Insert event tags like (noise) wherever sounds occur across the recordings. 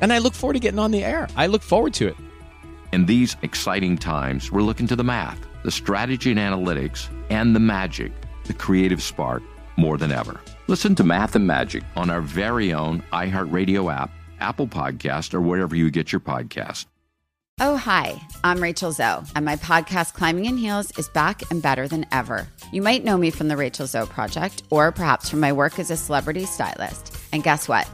and I look forward to getting on the air. I look forward to it. In these exciting times, we're looking to the math, the strategy and analytics, and the magic, the creative spark, more than ever. Listen to Math and Magic on our very own iHeartRadio app, Apple Podcast, or wherever you get your podcast. Oh, hi, I'm Rachel Zoe, and my podcast, Climbing in Heels, is back and better than ever. You might know me from the Rachel Zoe Project, or perhaps from my work as a celebrity stylist. And guess what?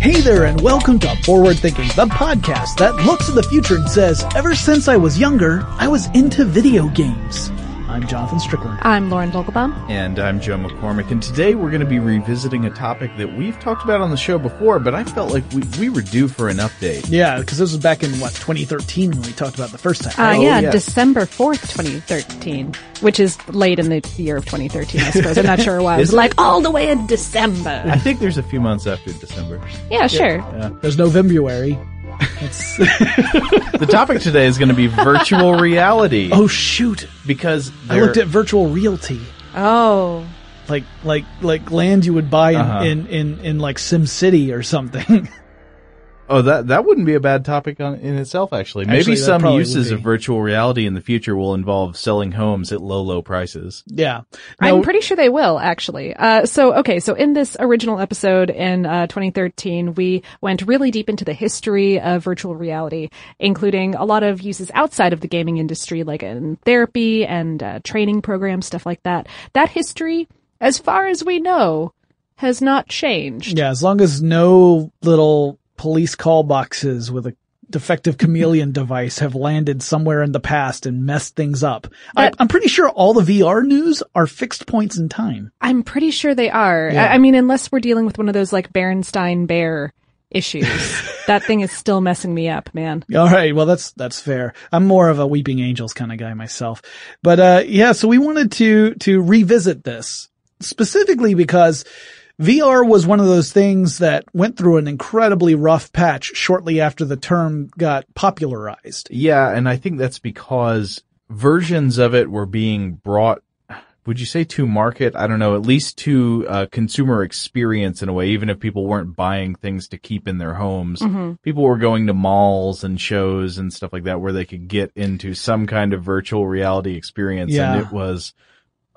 Hey there, and welcome to Forward Thinking, the podcast that looks at the future and says, ever since I was younger, I was into video games. I'm Jonathan Strickland. I'm Lauren Vogelbaum. And I'm Joe McCormick. And today we're going to be revisiting a topic that we've talked about on the show before, but I felt like we, we were due for an update. Yeah, because this was back in, what, 2013 when we talked about the first time. Right? Uh, yeah, oh, yeah, December 4th, 2013, which is late in the year of 2013, I suppose. I'm not sure why. (laughs) It was like all the way in December. I think there's a few months after December. Yeah, sure. Yeah. There's November. The topic today is going to be virtual reality. Oh shoot! Because I looked at virtual realty. Oh, like like like land you would buy in uh-huh. in, in in like Sim City or something. (laughs) Oh, that that wouldn't be a bad topic on, in itself, actually. Maybe actually, some uses of virtual reality in the future will involve selling homes at low, low prices. Yeah, now, I'm pretty sure they will actually. Uh, so okay, so in this original episode in uh, 2013, we went really deep into the history of virtual reality, including a lot of uses outside of the gaming industry, like in therapy and uh, training programs, stuff like that. That history, as far as we know, has not changed. Yeah, as long as no little police call boxes with a defective chameleon device have landed somewhere in the past and messed things up. I, am pretty sure all the VR news are fixed points in time. I'm pretty sure they are. Yeah. I, I, mean, unless we're dealing with one of those like Berenstain Bear issues. (laughs) that thing is still messing me up, man. All right. Well, that's, that's fair. I'm more of a Weeping Angels kind of guy myself. But, uh, yeah, so we wanted to, to revisit this specifically because VR was one of those things that went through an incredibly rough patch shortly after the term got popularized. Yeah, and I think that's because versions of it were being brought would you say to market? I don't know, at least to uh, consumer experience in a way, even if people weren't buying things to keep in their homes. Mm-hmm. People were going to malls and shows and stuff like that where they could get into some kind of virtual reality experience. Yeah. And it was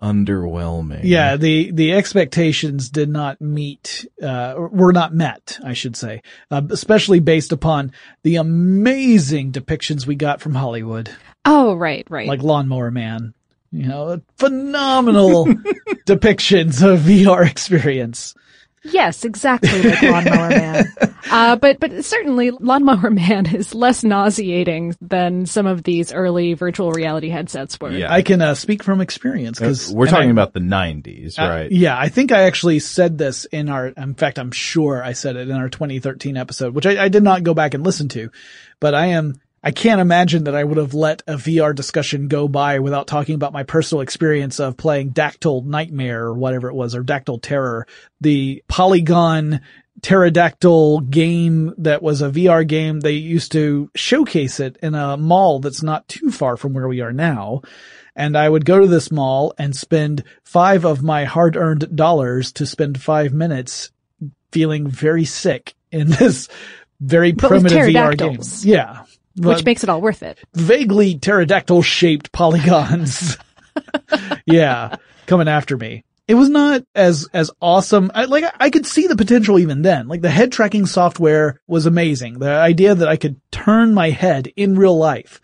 underwhelming. Yeah, the the expectations did not meet, uh, were not met, I should say, uh, especially based upon the amazing depictions we got from Hollywood. Oh, right, right. Like Lawnmower Man. You know, phenomenal (laughs) depictions of VR experience. Yes, exactly like Lawnmower Man. (laughs) Uh, but but certainly Lawnmower Man is less nauseating than some of these early virtual reality headsets were. Yeah, I can uh, speak from experience because uh, we're talking I, about the '90s, uh, right? yeah, I think I actually said this in our. In fact, I'm sure I said it in our 2013 episode, which I, I did not go back and listen to, but I am I can't imagine that I would have let a VR discussion go by without talking about my personal experience of playing Dactyl Nightmare or whatever it was, or Dactyl Terror, the polygon pterodactyl game that was a VR game. They used to showcase it in a mall that's not too far from where we are now. And I would go to this mall and spend five of my hard earned dollars to spend five minutes feeling very sick in (laughs) this very but primitive VR game. Yeah. Which makes it all worth it. Vaguely pterodactyl shaped polygons. (laughs) yeah, coming after me. It was not as, as awesome. I, like, I could see the potential even then. Like, the head tracking software was amazing. The idea that I could turn my head in real life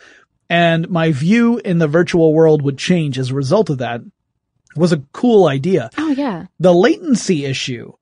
and my view in the virtual world would change as a result of that was a cool idea. Oh, yeah. The latency issue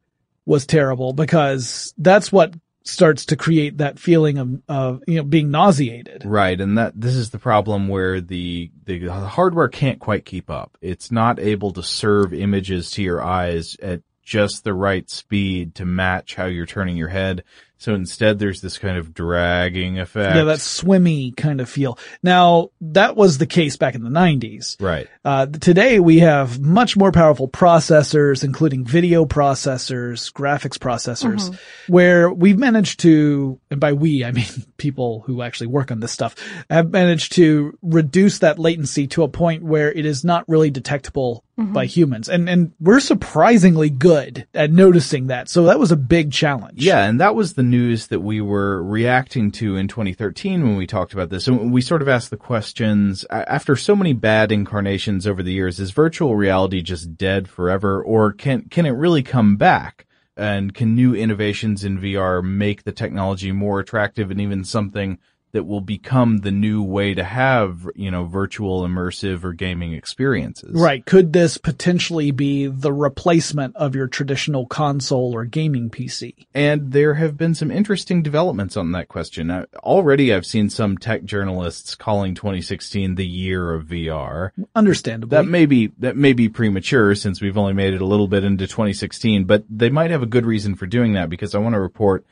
was terrible because that's what starts to create that feeling of, of, you know, being nauseated. Right. And that, this is the problem where the, the hardware can't quite keep up. It's not able to serve images to your eyes at just the right speed to match how you're turning your head. So instead there's this kind of dragging effect. Yeah, that swimmy kind of feel. Now, that was the case back in the 90s. Right. Uh, today we have much more powerful processors, including video processors, graphics processors, mm-hmm. where we've managed to, and by we, I mean (laughs) people who actually work on this stuff, have managed to reduce that latency to a point where it is not really detectable mm-hmm. by humans. And, and we're surprisingly good at noticing that. So that was a big challenge. Yeah. And that was the news that we were reacting to in 2013 when we talked about this. And we sort of asked the questions after so many bad incarnations over the years, is virtual reality just dead forever or can, can it really come back? And can new innovations in VR make the technology more attractive and even something that will become the new way to have, you know, virtual immersive or gaming experiences. Right. Could this potentially be the replacement of your traditional console or gaming PC? And there have been some interesting developments on that question. Already I've seen some tech journalists calling 2016 the year of VR. Understandable. That may be, that may be premature since we've only made it a little bit into 2016, but they might have a good reason for doing that because I want to report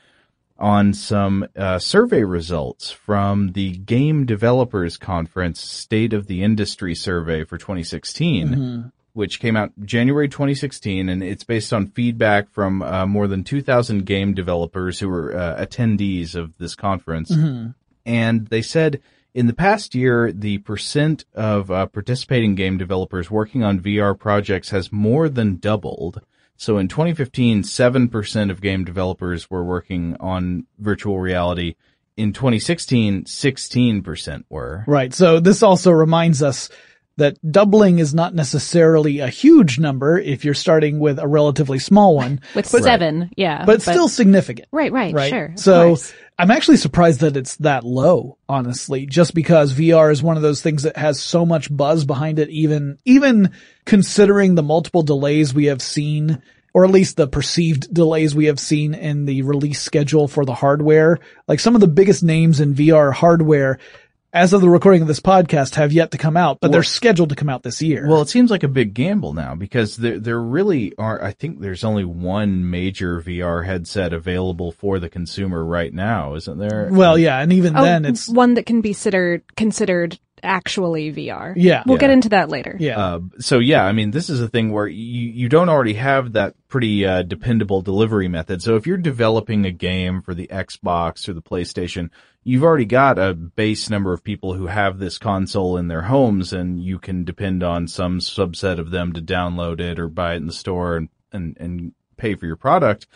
on some uh, survey results from the Game Developers Conference State of the Industry Survey for 2016, mm-hmm. which came out January 2016, and it's based on feedback from uh, more than 2,000 game developers who were uh, attendees of this conference. Mm-hmm. And they said in the past year, the percent of uh, participating game developers working on VR projects has more than doubled. So in 2015, 7% of game developers were working on virtual reality. In 2016, 16% were. Right. So this also reminds us that doubling is not necessarily a huge number if you're starting with a relatively small one. (laughs) with but, seven, right. yeah. But, but, still significant. Right, right, right. sure. So I'm actually surprised that it's that low, honestly, just because VR is one of those things that has so much buzz behind it, even, even considering the multiple delays we have seen or at least the perceived delays we have seen in the release schedule for the hardware. Like some of the biggest names in VR hardware as of the recording of this podcast, have yet to come out, but well, they're scheduled to come out this year. Well, it seems like a big gamble now because there, there really are, I think there's only one major VR headset available for the consumer right now, isn't there? Well, yeah. And even oh, then it's one that can be considered, considered actually VR. Yeah. We'll Yeah. get into that later. Yeah. Uh, so yeah, I mean, this is a thing where you, you don't already have that pretty uh, dependable delivery method. So if you're developing a game for the Xbox or the PlayStation, you've already got a base number of people who have this console in their homes and you can depend on some subset of them to download it or buy it in the store and, and, and pay for your product.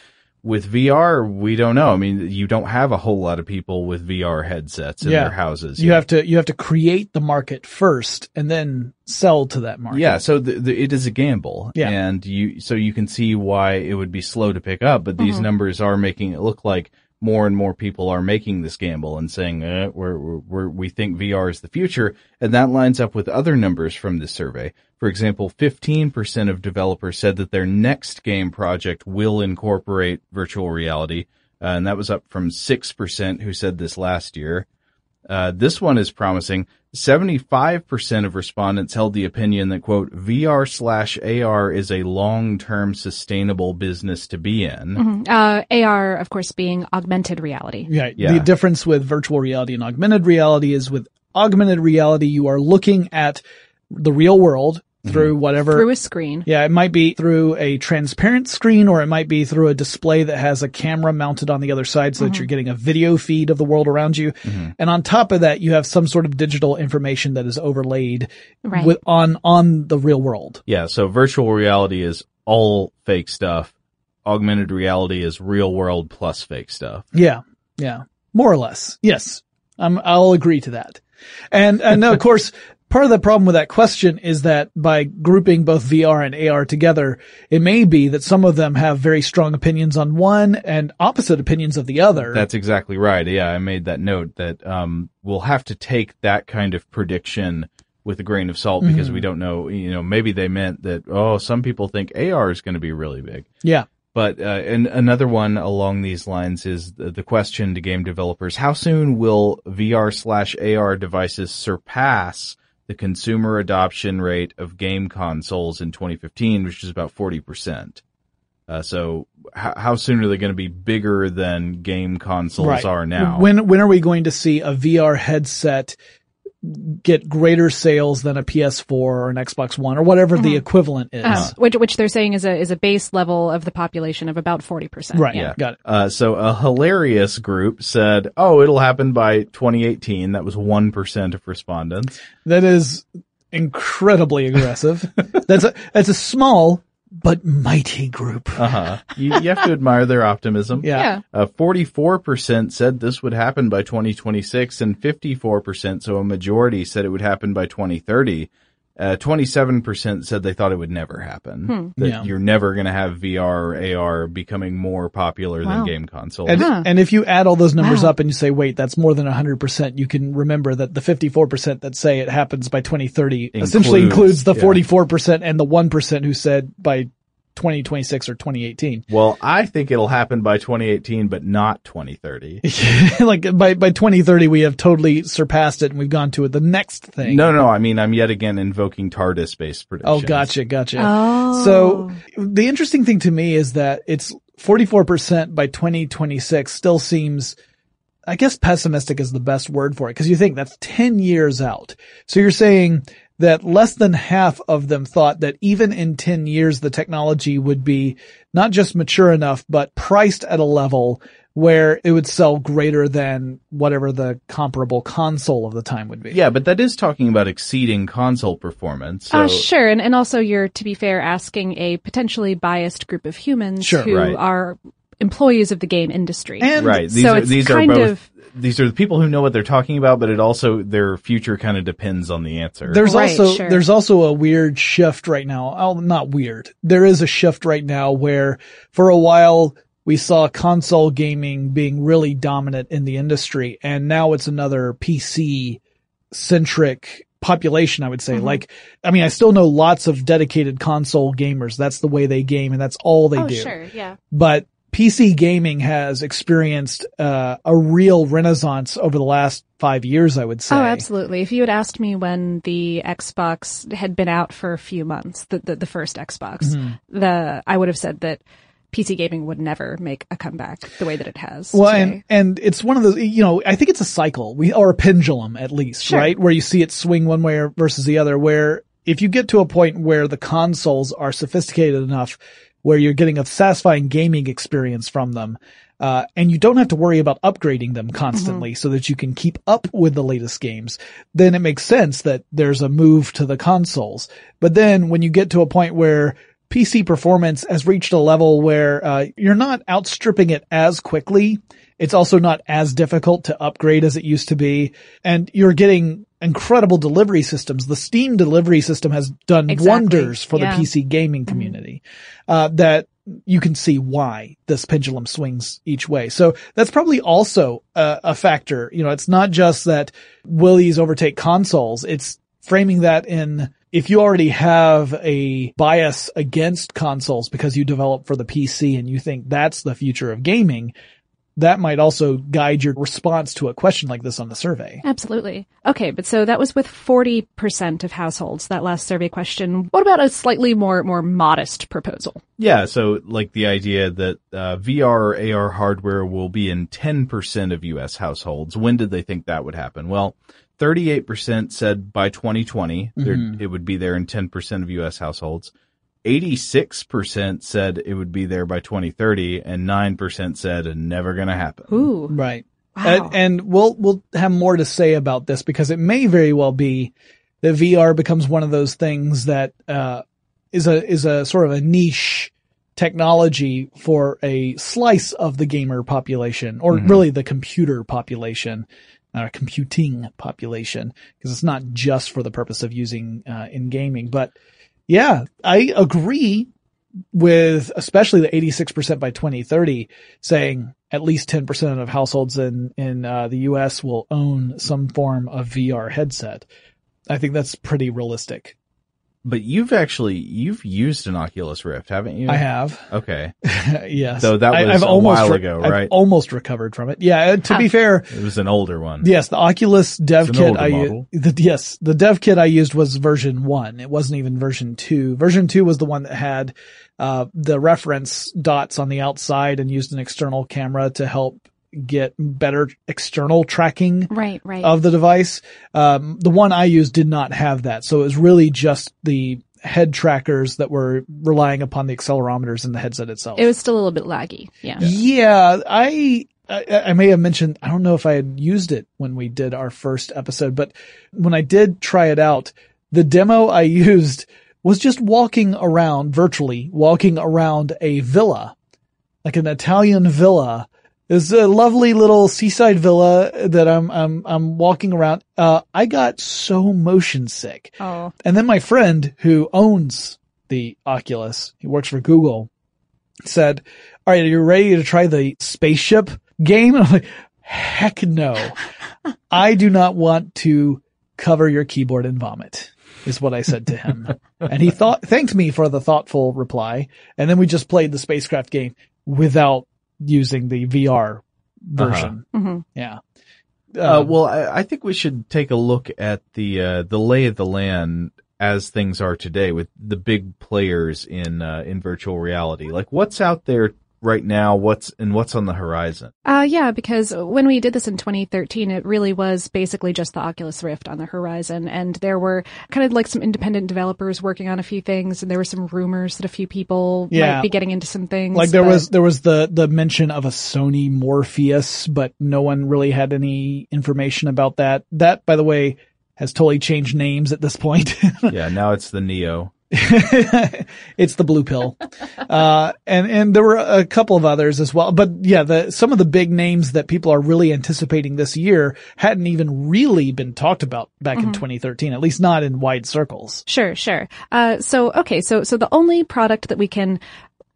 With VR, we don't know. I mean, you don't have a whole lot of people with VR headsets in yeah. their houses. You have to you have to create the market first and then sell to that market. Yeah, so the, the, it is a gamble. Yeah. And you, so you can see why it would be slow to pick up, but these Mhm. numbers are making it look like more and more people are making this gamble and saying, eh, we're, we're, we're, think VR is the future. And that lines up with other numbers from this survey. For example, 15% of developers said that their next game project will incorporate virtual reality. Uh, and that was up from 6% who said this last year. Uh, this one is promising. 75% of respondents held the opinion that quote, VR slash AR is a long-term sustainable business to be in. Mhm. Uh, AR, of course, being augmented reality. Yeah, Yeah. The difference with virtual reality and augmented reality is with augmented reality, you are looking at the real world through whatever. Through a screen. Yeah, it might be through a transparent screen or it might be through a display that has a camera mounted on the other side so that Mhm. you're getting a video feed of the world around you. And on top of that, you have some sort of digital information that is overlaid Right. with on on the real world. Yeah, so virtual reality is all fake stuff. Augmented reality is real world plus fake stuff. Yeah. Yeah. More or less. Yes. I'm, I'll agree to that. And, and of (laughs) course, part of the problem with that question is that by grouping both VR and AR together, it may be that some of them have very strong opinions on one and opposite opinions of the other. That's exactly right. Yeah, I made that note that um, we'll have to take that kind of prediction with a grain of salt because Mhm. we don't know. You know, maybe they meant that. Oh, some people think AR is going to be really big. yeah. But uh, and another one along these lines is the, the question to game developers: How soon will VR slash AR devices surpass the consumer adoption rate of game consoles in 2015, which is about 40 percent? Uh, so h- how soon are they going to be bigger than game consoles Right. are now? When, when are we going to see a VR headset get greater sales than a PS4 or an Xbox One or whatever the Mhm. equivalent is? Uh, which, which they're saying is a, is a base level of the population of about 40%. Right. Yeah. Got it. Uh, so a hilarious group said, "Oh, it'll happen by 2018." That was one percent of respondents. That is incredibly aggressive. (laughs) that's a, that's a small but mighty group. Uh huh. You, you have to admire their optimism. Yeah. Yeah. Uh, 44% said this would happen by 2026 and 54%, so a majority said it would happen by 2030. Uh, 27% said they thought it would never happen. Hmm. That Yeah. you're never going to have VR or AR becoming more popular Wow. than game consoles. And, Huh. and if you add all those numbers Wow. up and you say, wait, that's more than 100%, you can remember that the 54% that say it happens by 2030 essentially Includes, includes the yeah. 44% and the 1% who said by 2026 or 2018. well, I think it'll happen by 2018, but not 2030. (laughs) like by, by 2030, we have totally surpassed it and we've gone to the next thing. No, no, I mean, I'm yet again invoking TARDIS based predictions. Oh, gotcha, gotcha. Oh. So the interesting thing to me is that it's 44% by 2026 still seems, I guess pessimistic is the best word for it because you think that's 10 years out. So you're saying that less than half of them thought that even in 10 years the technology would be not just mature enough, but priced at a level where it would sell greater than whatever the comparable console of the time would be. Yeah, but that is talking about exceeding console performance. So Uh, sure. And, and also you're, to be fair, asking a potentially biased group of humans Sure. who Right. are employees of the game industry. And right. These so are it's these are kind both of- these are the people who know what they're talking about, but it also their future kind of depends on the answer. There's Right, also sure. there's also a weird shift right now. Oh, not weird. There is a shift right now where for a while we saw console gaming being really dominant in the industry and now it's another PC centric population, I would say. Mhm. Like, I mean, I still know lots of dedicated console gamers. That's the way they game and that's all they oh, do. sure. Yeah. But PC gaming has experienced uh, a real renaissance over the last five years, I would say. Oh, absolutely. If you had asked me when the Xbox had been out for a few months, the, the, the first Xbox, Mhm. the, I would have said that PC gaming would never make a comeback the way that it has. Well, and, and it's one of those, you know, I think it's a cycle, we, or a pendulum at least, Sure. right? Where you see it swing one way versus the other, where if you get to a point where the consoles are sophisticated enough where you're getting a satisfying gaming experience from them, uh, and you don't have to worry about upgrading them constantly so that you can keep up with the latest games, then it makes sense that there's a move to the consoles. But then when you get to a point where PC performance has reached a level where uh, you're not outstripping it as quickly. It's also not as difficult to upgrade as it used to be. And you're getting incredible delivery systems. The Steam delivery system has done Exactly. wonders for Yeah. the PC gaming community. Uh, that you can see why this pendulum swings each way. So that's probably also a, a factor. You know, it's not just that will these overtake consoles. It's framing that in if you already have a bias against consoles because you develop for the PC and you think that's the future of gaming, that might also guide your response to a question like this on the survey. Absolutely. Okay, but so that was with 40% of households, that last survey question. What about a slightly more, more modest proposal? Yeah, so like the idea that uh, VR or AR hardware will be in 10% of US households. When did they think that would happen? Well, 38% said by 2020 there- Mhm. it would be there in 10% of US households. 86% said it would be there by 2030 and 9% said never gonna happen. Ooh. Right. And, and we'll, we'll have more to say about this because it may very well be that VR becomes one of those things that, uh, is a, is a sort of a niche technology for a slice of the gamer population or Mhm. really the computer population. Uh, computing population because it's not just for the purpose of using uh, in gaming, but yeah, I agree with especially the 86% by 2030 saying at least 10% of households in, in uh, the US will own some form of VR headset. I think that's pretty realistic. But you've actually, you've used an Oculus Rift, haven't you? I have. Okay. (laughs) yes. So that was I've a almost while re- ago, I've right? almost recovered from it. Yeah. uh, To be Ah. fair, It was an older one. Yes, the Oculus dev It's an kit I model. the, yes, the dev kit I used was version one. It wasn't even version two. Version two was the one that had uh, the reference dots on the outside and used an external camera to help get better external tracking Right, right. of the device. Um, the one I used did not have that, so it was really just the head trackers that were relying upon the accelerometers in the headset itself. It was still a little bit laggy. Yeah. Yeah, I, I I may have mentioned I don't know if I had used it when we did our first episode, but when I did try it out, the demo I used was just walking around virtually, walking around a villa, like an Italian villa. It's a lovely little seaside villa that I'm I'm I'm walking around. Uh, I got so motion sick. Oh. And then my friend who owns the Oculus, he works for Google, said, all right, are you ready to try the spaceship game? And (laughs) I'm like, heck no. (laughs) I do not want to cover your keyboard in vomit is what I said to him. (laughs) and he thought, thanked me for the thoughtful reply. And then we just played the spacecraft game without using the VR version. Mhm. Yeah. Uh, Um, well, I, I think we should take a look at the uh, the lay of the land as things are today with the big players in uh, in virtual reality. Like, what's out there right now? What's and what's on the horizon? Uh, yeah, because when we did this in 2013, it really was basically just the Oculus Rift on the horizon. And there were kind of like some independent developers working on a few things. And there were some rumors that a few people Yeah. might be getting into some things. Like there but- was there was the the mention of a Sony Morpheus, but no one really had any information about that. That, by the way, has totally changed names at this point. (laughs) yeah, now it's the Neo. (laughs) it's the blue pill. Uh, and, and there were a couple of others as well. But yeah, the, some of the big names that people are really anticipating this year hadn't even really been talked about back in Mhm. 2013, at least not in wide circles. Sure, sure. Uh, so, okay, so, so the only product that we can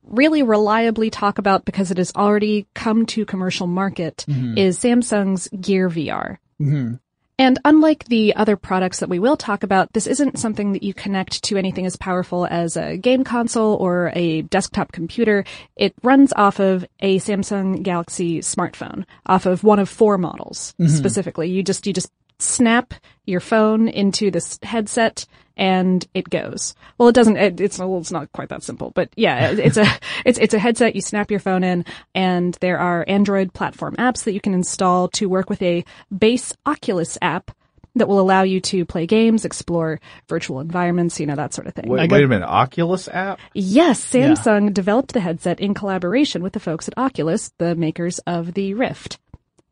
really reliably talk about because it has already come to commercial market Mhm. is Samsung's Gear VR. Mm-hmm. And unlike the other products that we will talk about, this isn't something that you connect to anything as powerful as a game console or a desktop computer. It runs off of a Samsung Galaxy smartphone, off of one of four models Mhm. specifically. You just, you just snap your phone into this headset and it goes. Well, it doesn't. It, it's well, it's not quite that simple, but yeah, it- (laughs) it's a it's it's a headset. You snap your phone in, and there are Android platform apps that you can install to work with a base Oculus app that will allow you to play games, explore virtual environments, you know that sort of thing. Wait, wait a minute, Oculus app? Yes, Samsung developed the headset in collaboration with the folks at Oculus, the makers of the Rift.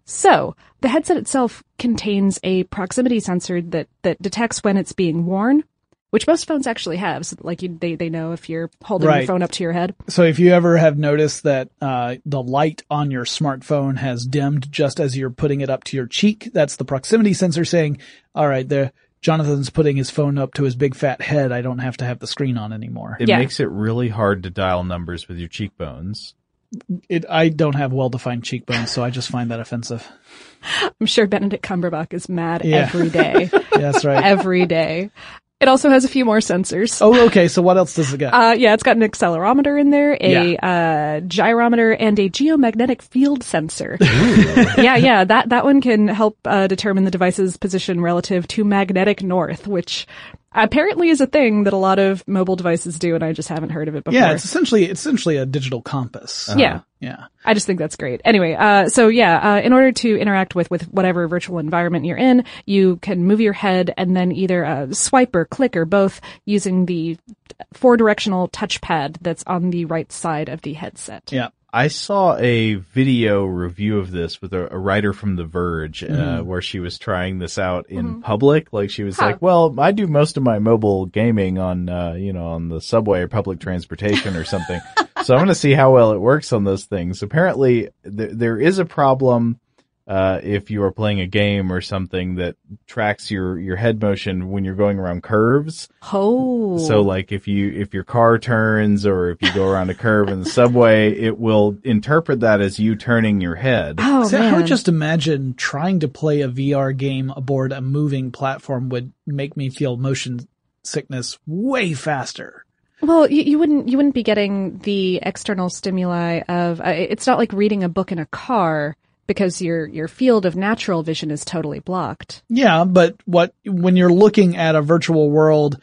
So, the headset itself contains a proximity sensor that, that detects when it's being worn, which most phones actually have. So, like, you, they, they know if you're holding Right. your phone up to your head. So if you ever have noticed that uh, the light on your smartphone has dimmed just as you're putting it up to your cheek, that's the proximity sensor saying, "All right, there, Jonathan's putting his phone up to his big fat head. I don't have to have the screen on anymore." It makes it really hard to dial numbers with your cheekbones. It, I don't have well-defined cheekbones, so I just find that offensive. (laughs) I'm sure Benedict Cumberbatch is mad Yeah. every (laughs) day. That's right. every day. It also has a few more sensors. Oh, okay. So what else does it got? Uh, yeah, it's got an accelerometer in there, a uh, gyrometer, and a geomagnetic field sensor. (laughs) yeah, yeah, that that one can help uh, determine the device's position relative to magnetic north, which apparently is a thing that a lot of mobile devices do, and I just haven't heard of it before. yeah, it's essentially it's essentially a digital compass. Yeah. yeah. I just think that's great. Anyway, uh, so yeah, uh, in order to interact with, with whatever virtual environment you're in, you can move your head and then either uh, swipe or click or both using the four directional touchpad that's on the right side of the headset. Yeah. I saw a video review of this with a, a writer from The Verge, uh, Mhm. where she was trying this out in Mhm. public. Like she was Huh. like, "Well, I do most of my mobile gaming on, uh, you know, on the subway or public transportation or something. (laughs) so I'm going to see how well it works on those things." Apparently, th- there is a problem uh, if you are playing a game or something that tracks your your head motion when you're going around curves. Oh. So like if you if your car turns or if you go around a curve in the subway, it will interpret that as you turning your head. Oh, See, I would just imagine trying to play a VR game aboard a moving platform would make me feel motion sickness way faster. Well, you, you wouldn't you wouldn't be getting the external stimuli of uh, it's not like reading a book in a car because your your field of natural vision is totally blocked. Yeah, but what when you're looking at a virtual world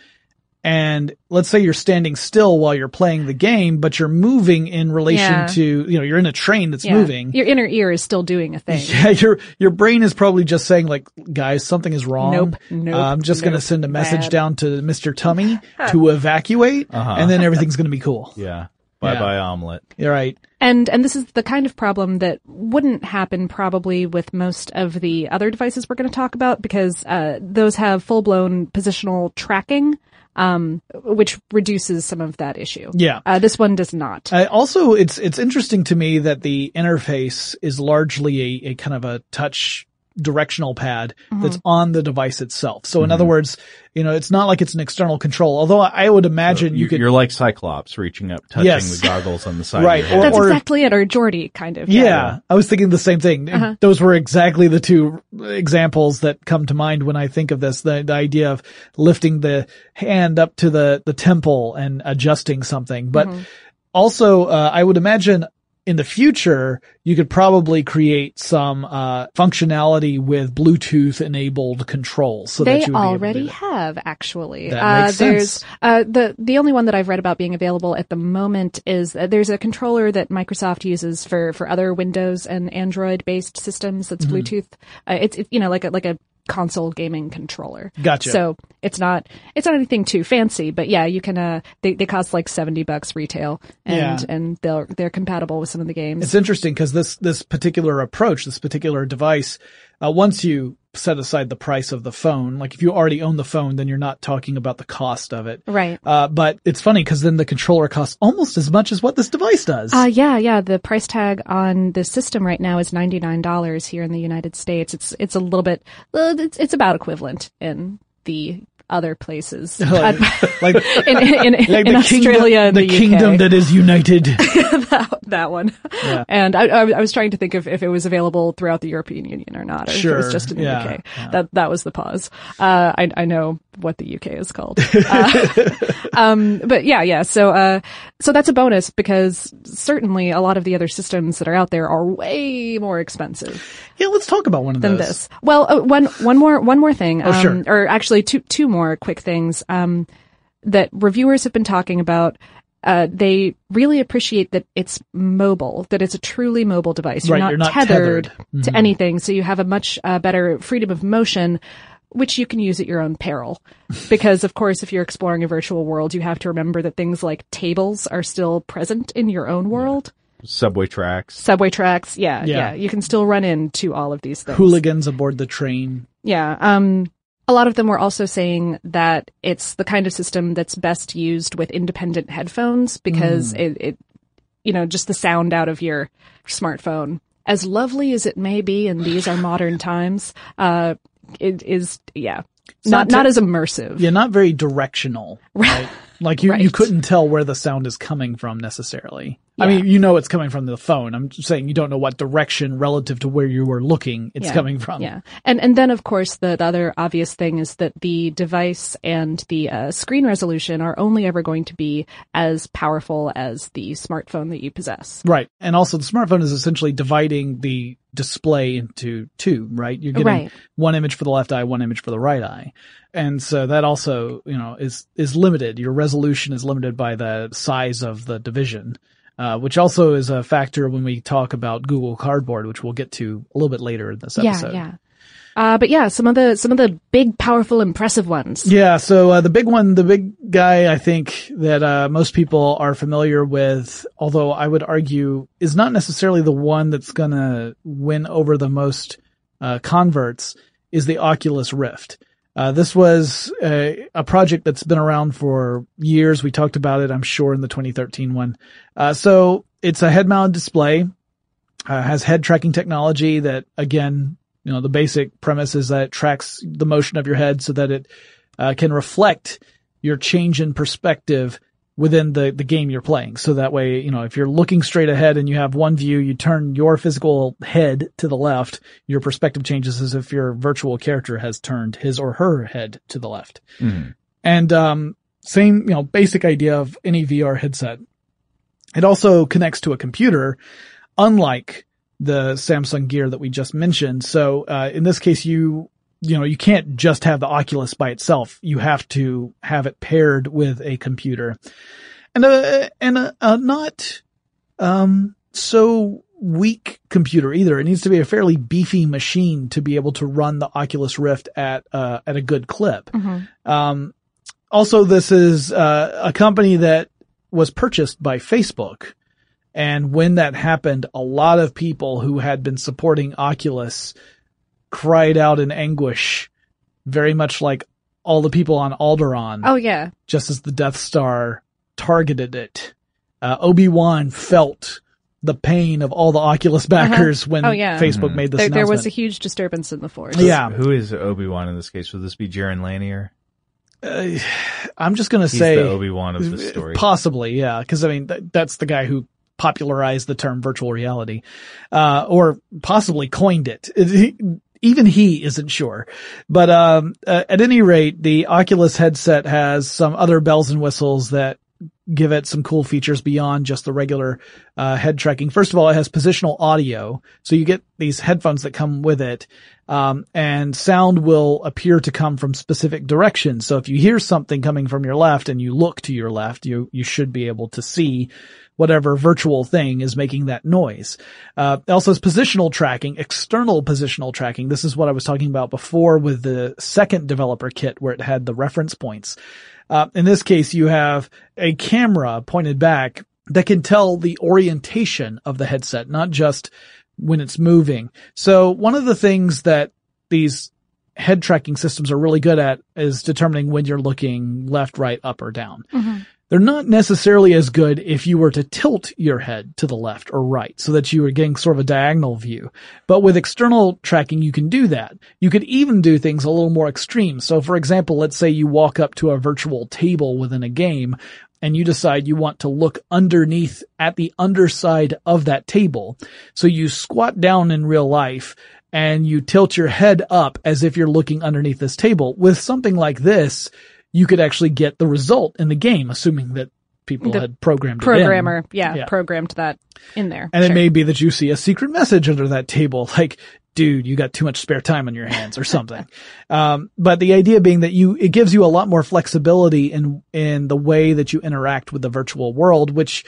and let's say you're standing still while you're playing the game, but you're moving in relation Yeah. to, you know, you're in a train that's Yeah. moving. Your inner ear is still doing a thing. Yeah, (laughs) your your brain is probably just saying like, guys, something is wrong. Nope, nope, Uh, I'm just gonna send a message bad. down to Mr. Tummy (laughs) to evacuate, Uh-huh. and then everything's going to be cool. Yeah. Bye bye omelet. You're right. And and this is the kind of problem that wouldn't happen probably with most of the other devices we're going to talk about because uh, those have full blown positional tracking, um, which reduces some of that issue. Yeah. Uh, this one does not. Uh, also, it's it's interesting to me that the interface is largely a, a kind of a touch directional pad that's Mhm. on the device itself. So, in Mhm. other words, you know, it's not like it's an external control. Although I would imagine you, could- You're like Cyclops reaching up, touching Yes. the goggles on the (laughs) side. Right, Of your head. That's or- exactly it, or Geordi kind of. Yeah, I was thinking the same thing. Uh-huh. Those were exactly the two examples that come to mind when I think of this. The, the idea of lifting the hand up to the, the temple and adjusting something. But Mhm. also, uh, I would imagine in the future, you could probably create some, uh, functionality with Bluetooth enabled controls. So they that you would be able to do already have actually. That uh, makes there's sense. uh, the the only one that I've read about being available at the moment is uh, there's a controller that Microsoft uses for for other Windows and Android based systems. That's Mhm. Bluetooth. Uh, it's it, you know like a like a console gaming controller. Gotcha. So it's not it's not anything too fancy, but yeah, you can. Uh, they they cost like seventy bucks retail, and Yeah. and they're they're compatible with some of the games. It's interesting because this this particular approach, this particular device, uh, once you set aside the price of the phone, like if you already own the phone, then you're not talking about the cost of it. Right. Uh, but it's funny because then the controller costs almost as much as what this device does. Uh, yeah, yeah. The price tag on the system right now is ninety nine dollars here in the United States. It's it's a little bit. Uh, it's it's about equivalent in the other places, (laughs) like, (laughs) like, (laughs) in, in, in, like in the Australia kingdom, the, the kingdom that is united. that, that one. Yeah. And I, I, I was trying to think if, if it was available throughout the European Union or not, or if it was just in the yeah, UK. yeah. That that was the pause. Uh, I I know what the UK is called. (laughs) Uh, um, but yeah, yeah. So, uh, so that's a bonus because certainly a lot of the other systems that are out there are way more expensive. Yeah, let's talk about one of than those. this. Well, uh, one one more one more thing. Oh, um, sure. Or actually, two two more quick things um, that reviewers have been talking about. Uh, they really appreciate that it's mobile, that it's a truly mobile device. You're Right, not, you're not tethered, tethered. to Mhm. anything, so you have a much uh, better freedom of motion, which you can use at your own peril. because, of course, if you're exploring a virtual world, you have to remember that things like tables are still present in your own world. Subway tracks. Subway tracks, yeah, Yeah. yeah, You can still run into all of these things. Hooligans aboard the train. Yeah. Um, a lot of them were also saying that it's the kind of system that's best used with independent headphones because Mm. it, it, you know, just the sound out of your smartphone, as lovely as it may be in these are modern times, uh, it is, yeah, It's not, not not as immersive. Yeah, not very directional. Right. (laughs) Like you, you couldn't tell where the sound is coming from necessarily. I mean, you know it's coming from the phone. I'm saying you don't know what direction relative to where you were looking it's Yeah. coming from. Yeah. And and then of course the, the other obvious thing is that the device and the uh, screen resolution are only ever going to be as powerful as the smartphone that you possess. Right. And also the smartphone is essentially dividing the display into two, right? You're getting Right. one image for the left eye, one image for the right eye. And so that also, you know, is, is limited. Your resolution is limited by the size of the division. Uh, which also is a factor when we talk about Google Cardboard, which we'll get to a little bit later in this episode. Yeah, yeah. Uh, but yeah, some of the some of the big, powerful, impressive ones. Yeah, so uh, the big one, the big guy, I think that uh, most people are familiar with, although I would argue is not necessarily the one that's gonna win over the most uh, converts, is the Oculus Rift. Uh, this was a, a project that's been around for years. We talked about it, I'm sure, in the 2013 one. Uh, so it's a head-mounted display, uh, has head tracking technology that, again, you know, the basic premise is that it tracks the motion of your head so that it uh, can reflect your change in perspective within the, the game you're playing. So that way, you know, if you're looking straight ahead and you have one view, you turn your physical head to the left, your perspective changes as if your virtual character has turned his or her head to the left. Mhm. And, um, same, you know, basic idea of any VR headset. It also connects to a computer, unlike the Samsung gear that we just mentioned. So, uh, in this case, you, you know, you can't just have the Oculus by itself. You have to have it paired with a computer and a, and a, a not, um, so weak computer either. It needs to be a fairly beefy machine to be able to run the Oculus Rift at, uh, at a good clip. Um, also, this is uh, a company that was purchased by Facebook. And when that happened, a lot of people who had been supporting Oculus cried out in anguish, very much like all the people on Alderaan. Oh yeah. Just as the Death Star targeted it. Uh, Obi-Wan felt the pain of all the Oculus backers when oh, yeah. Facebook made this there, there was a huge disturbance in the force. Yeah. Who is Obi Wan in this case? Would this be Jaron Lanier? Uh, I'm just gonna He's say the Obi-Wan of the story. Possibly, yeah, because I mean that, that's the guy who popularized the term virtual reality, uh, or possibly coined it. It- (laughs) he- Even he isn't sure, but um, uh, at any rate, the Oculus headset has some other bells and whistles that give it some cool features beyond just the regular uh, head tracking. First of all, it has positional audio, so you get these headphones that come with it, um, and sound will appear to come from specific directions. So if you hear something coming from your left and you look to your left, you you should be able to see whatever virtual thing is making that noise. Uh, also has positional tracking, external positional tracking. This is what I was talking about before with the second developer kit where it had the reference points. Uh, in this case, you have a camera pointed back that can tell the orientation of the headset, not just when it's moving. So one of the things that these head tracking systems are really good at is determining when you're looking left, right, up, or down. They're not necessarily as good if you were to tilt your head to the left or right so that you were getting sort of a diagonal view. But with external tracking, you can do that. You could even do things a little more extreme. So for example, let's say you walk up to a virtual table within a game and you decide you want to look underneath at the underside of that table. So you squat down in real life and you tilt your head up as if you're looking underneath this table. With something like this, you could actually get the result in the game, assuming that people The had programmed Programmer, it in. yeah, programmed that in there. And Sure. it may be that you see a secret message under that table, (laughs) like, dude, you got too much spare time on your hands or something. (laughs) um, but the idea being that you, it gives you a lot more flexibility in, in the way that you interact with the virtual world, which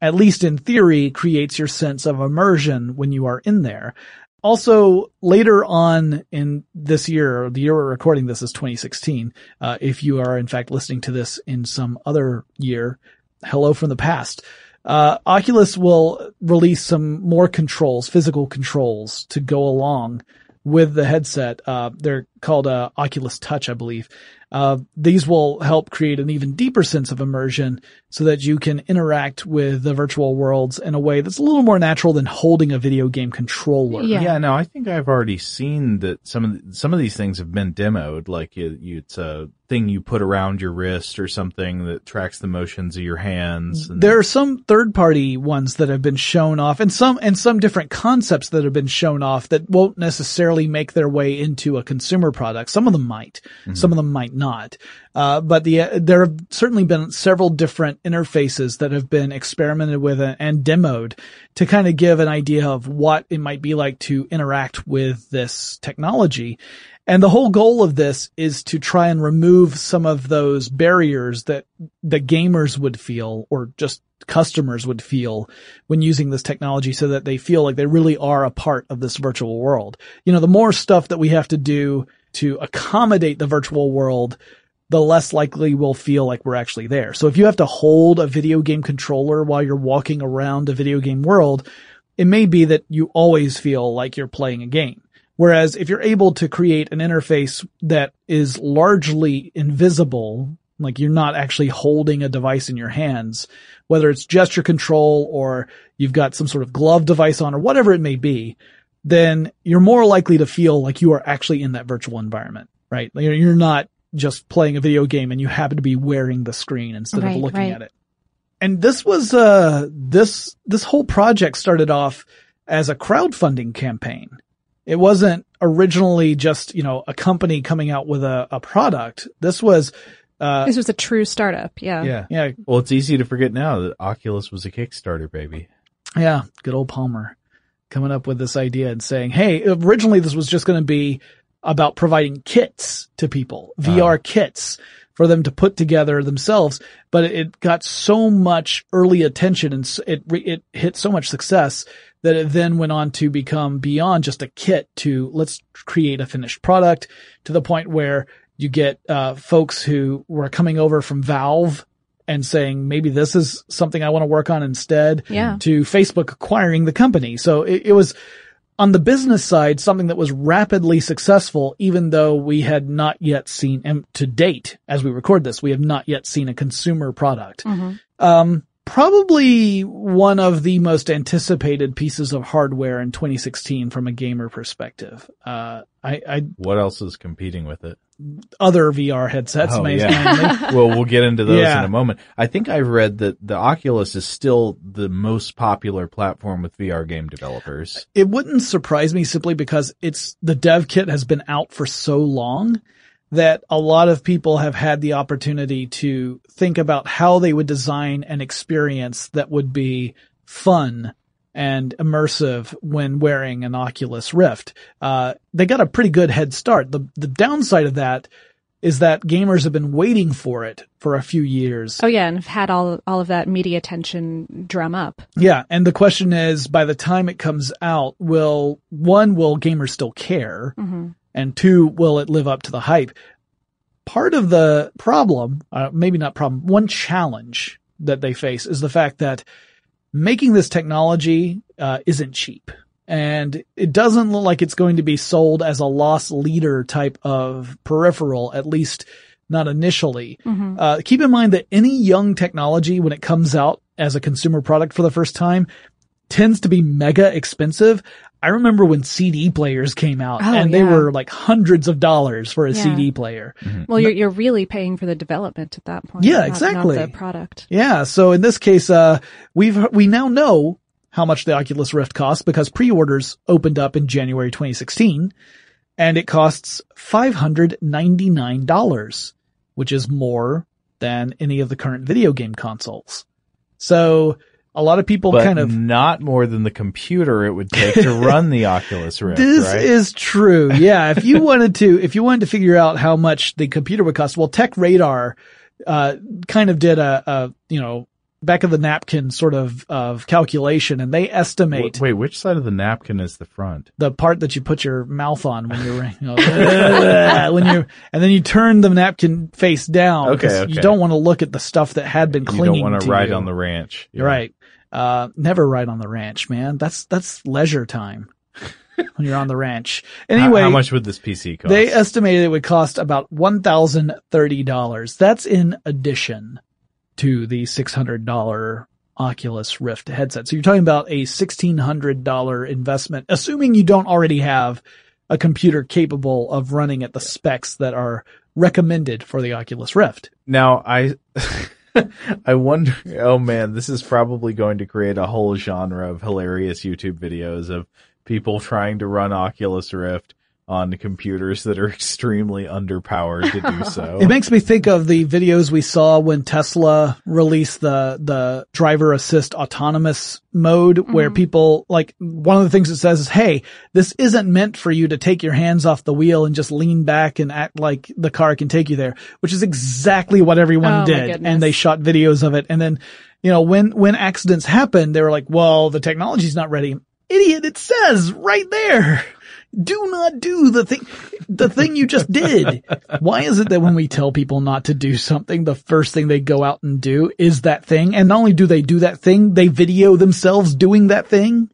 at least in theory creates your sense of immersion when you are in there. Also, later on in this year, the year we're recording this is 2016. Uh, if you are in fact listening to this in some other year, hello from the past. Uh, Oculus will release some more controls, physical controls to go along with the headset. Uh, they're called, uh, Oculus Touch, I believe. Uh, these will help create an even deeper sense of immersion so that you can interact with the virtual worlds in a way that's a little more natural than holding a video game controller. Yeah, yeah no, I think I've already seen that some of the, some of these things have been demoed. Like you, you, it's a thing you put around your wrist or something that tracks the motions of your hands. And There are some third party ones that have been shown off and some, and some different concepts that have been shown off that won't necessarily make their way into a consumer product. Some of them might, some of them might not. Uh, but the, uh, there have certainly been several different interfaces that have been experimented with and, demoed to kind of give an idea of what it might be like to interact with this technology. And the whole goal of this is to try and remove some of those barriers that the gamers would feel or just customers would feel when using this technology so that they feel like they really are a part of this virtual world. You know, the more stuff that we have to do to accommodate the virtual world, the less likely we'll feel like we're actually there. So if you have to hold a video game controller while you're walking around a video game world, it may be that you always feel like you're playing a game. Whereas if you're able to create an interface that is largely invisible, like you're not actually holding a device in your hands, whether it's gesture control or you've got some sort of glove device on or whatever it may be, then you're more likely to feel like you are actually in that virtual environment, right? You're not just playing a video game and you happen to be wearing the screen instead Right, of looking right. at it. And this was, uh, this, this whole project started off as a crowdfunding campaign. It wasn't originally just, you know, a company coming out with a, a product. This was, uh, this was a true startup. Yeah. yeah, yeah. Well, it's easy to forget now that Oculus was a Kickstarter baby. Yeah, good old Palmer coming up with this idea and saying, "Hey, originally this was just going to be about providing kits to people, VR kits for them to put together themselves, but it got so much early attention and it it hit so much success that it then went on to become beyond just a kit to let's create a finished product to the point where you get uh, folks who were coming over from Valve and saying maybe this is something I want to work on instead Yeah. to Facebook acquiring the company. So it, it was on the business side something that was rapidly successful, even though we had not yet seen, and to date, as we record this, we have not yet seen a consumer product. Um, probably one of the most anticipated pieces of hardware in 2016 from a gamer perspective. Uh, I, I, What else is competing with it? Other VR headsets, Oh, yeah. (laughs) well, we'll get into those Yeah. in a moment. I think I've read that the Oculus is still the most popular platform with VR game developers. It wouldn't surprise me simply because it's the dev kit has been out for so long that a lot of people have had the opportunity to think about how they would design an experience that would be fun and immersive when wearing an Oculus Rift. Uh, they got a pretty good head start. The, the downside of that is that gamers have been waiting for it for a few years. Oh yeah, and have had all all of that media attention drum up. Yeah, and the question is, by the time it comes out, will one, will gamers still care? Mhm. And two, will it live up to the hype? Part of the problem, uh, maybe not problem, one challenge that they face is the fact that making this technology uh, isn't cheap. And it doesn't look like it's going to be sold as a loss leader type of peripheral, at least not initially. Mhm. Uh, keep in mind that any young technology, when it comes out as a consumer product for the first time, tends to be mega expensive. I remember when CD players came out Oh, and they yeah. were like hundreds of dollars for a Yeah. CD player. Well, you're you're really paying for the development at that point. Yeah, not- exactly. Not the product. Yeah. So in this case, uh, we've, we now know how much the Oculus Rift costs because pre-orders opened up in January 2016 and it costs $599, which is more than any of the current video game consoles. So a lot of people but kind of not more than the computer it would take to (laughs) run the Oculus Rift. This right? is true. Yeah. if you wanted to, if you wanted to figure out how much the computer would cost, well, Tech Radar, uh, kind of did a, a, you know, back of the napkin sort of, of calculation and they estimate. Wait, which side of the napkin is the front? The part that you put your mouth on when you're, (laughs) you know, when you and then you turn the napkin face down. Okay, okay. You don't want to look at the stuff that had been You clinging don't want to to ride you. on the ranch. You're right. Uh, never ride on the ranch, man. That's, that's leisure time (laughs) when you're on the ranch. How- Anyway. how, much would this PC cost? They estimated it would cost about one thousand thirty dollars. That's in addition to the six hundred dollar Oculus Rift headset. So you're talking about a sixteen hundred dollar investment, assuming you don't already have a computer capable of running at the specs that are recommended for the Oculus Rift. Now I (laughs) (laughs) I wonder oh man, this is probably going to create a whole genre of hilarious YouTube videos of people trying to run Oculus Rift on computers that are (laughs) extremely underpowered to do so. (laughs) It makes me think of the videos we saw when Tesla released the, the driver assist autonomous mode where mm-hmm. people like one of the things it says is, Hey, this isn't meant for you to take your hands off the wheel and just lean back and act like the car can take you there, which is exactly what everyone Oh, did. And they shot videos of it. And then, you know, when, when accidents happen, they were like, well, the technology's not ready. Idiot. It says right there. Do not do the thing, the thing you just did. Why is it that when we tell people not to do something, the first thing they go out and do is that thing? And not only do they do that thing, they video themselves doing that thing.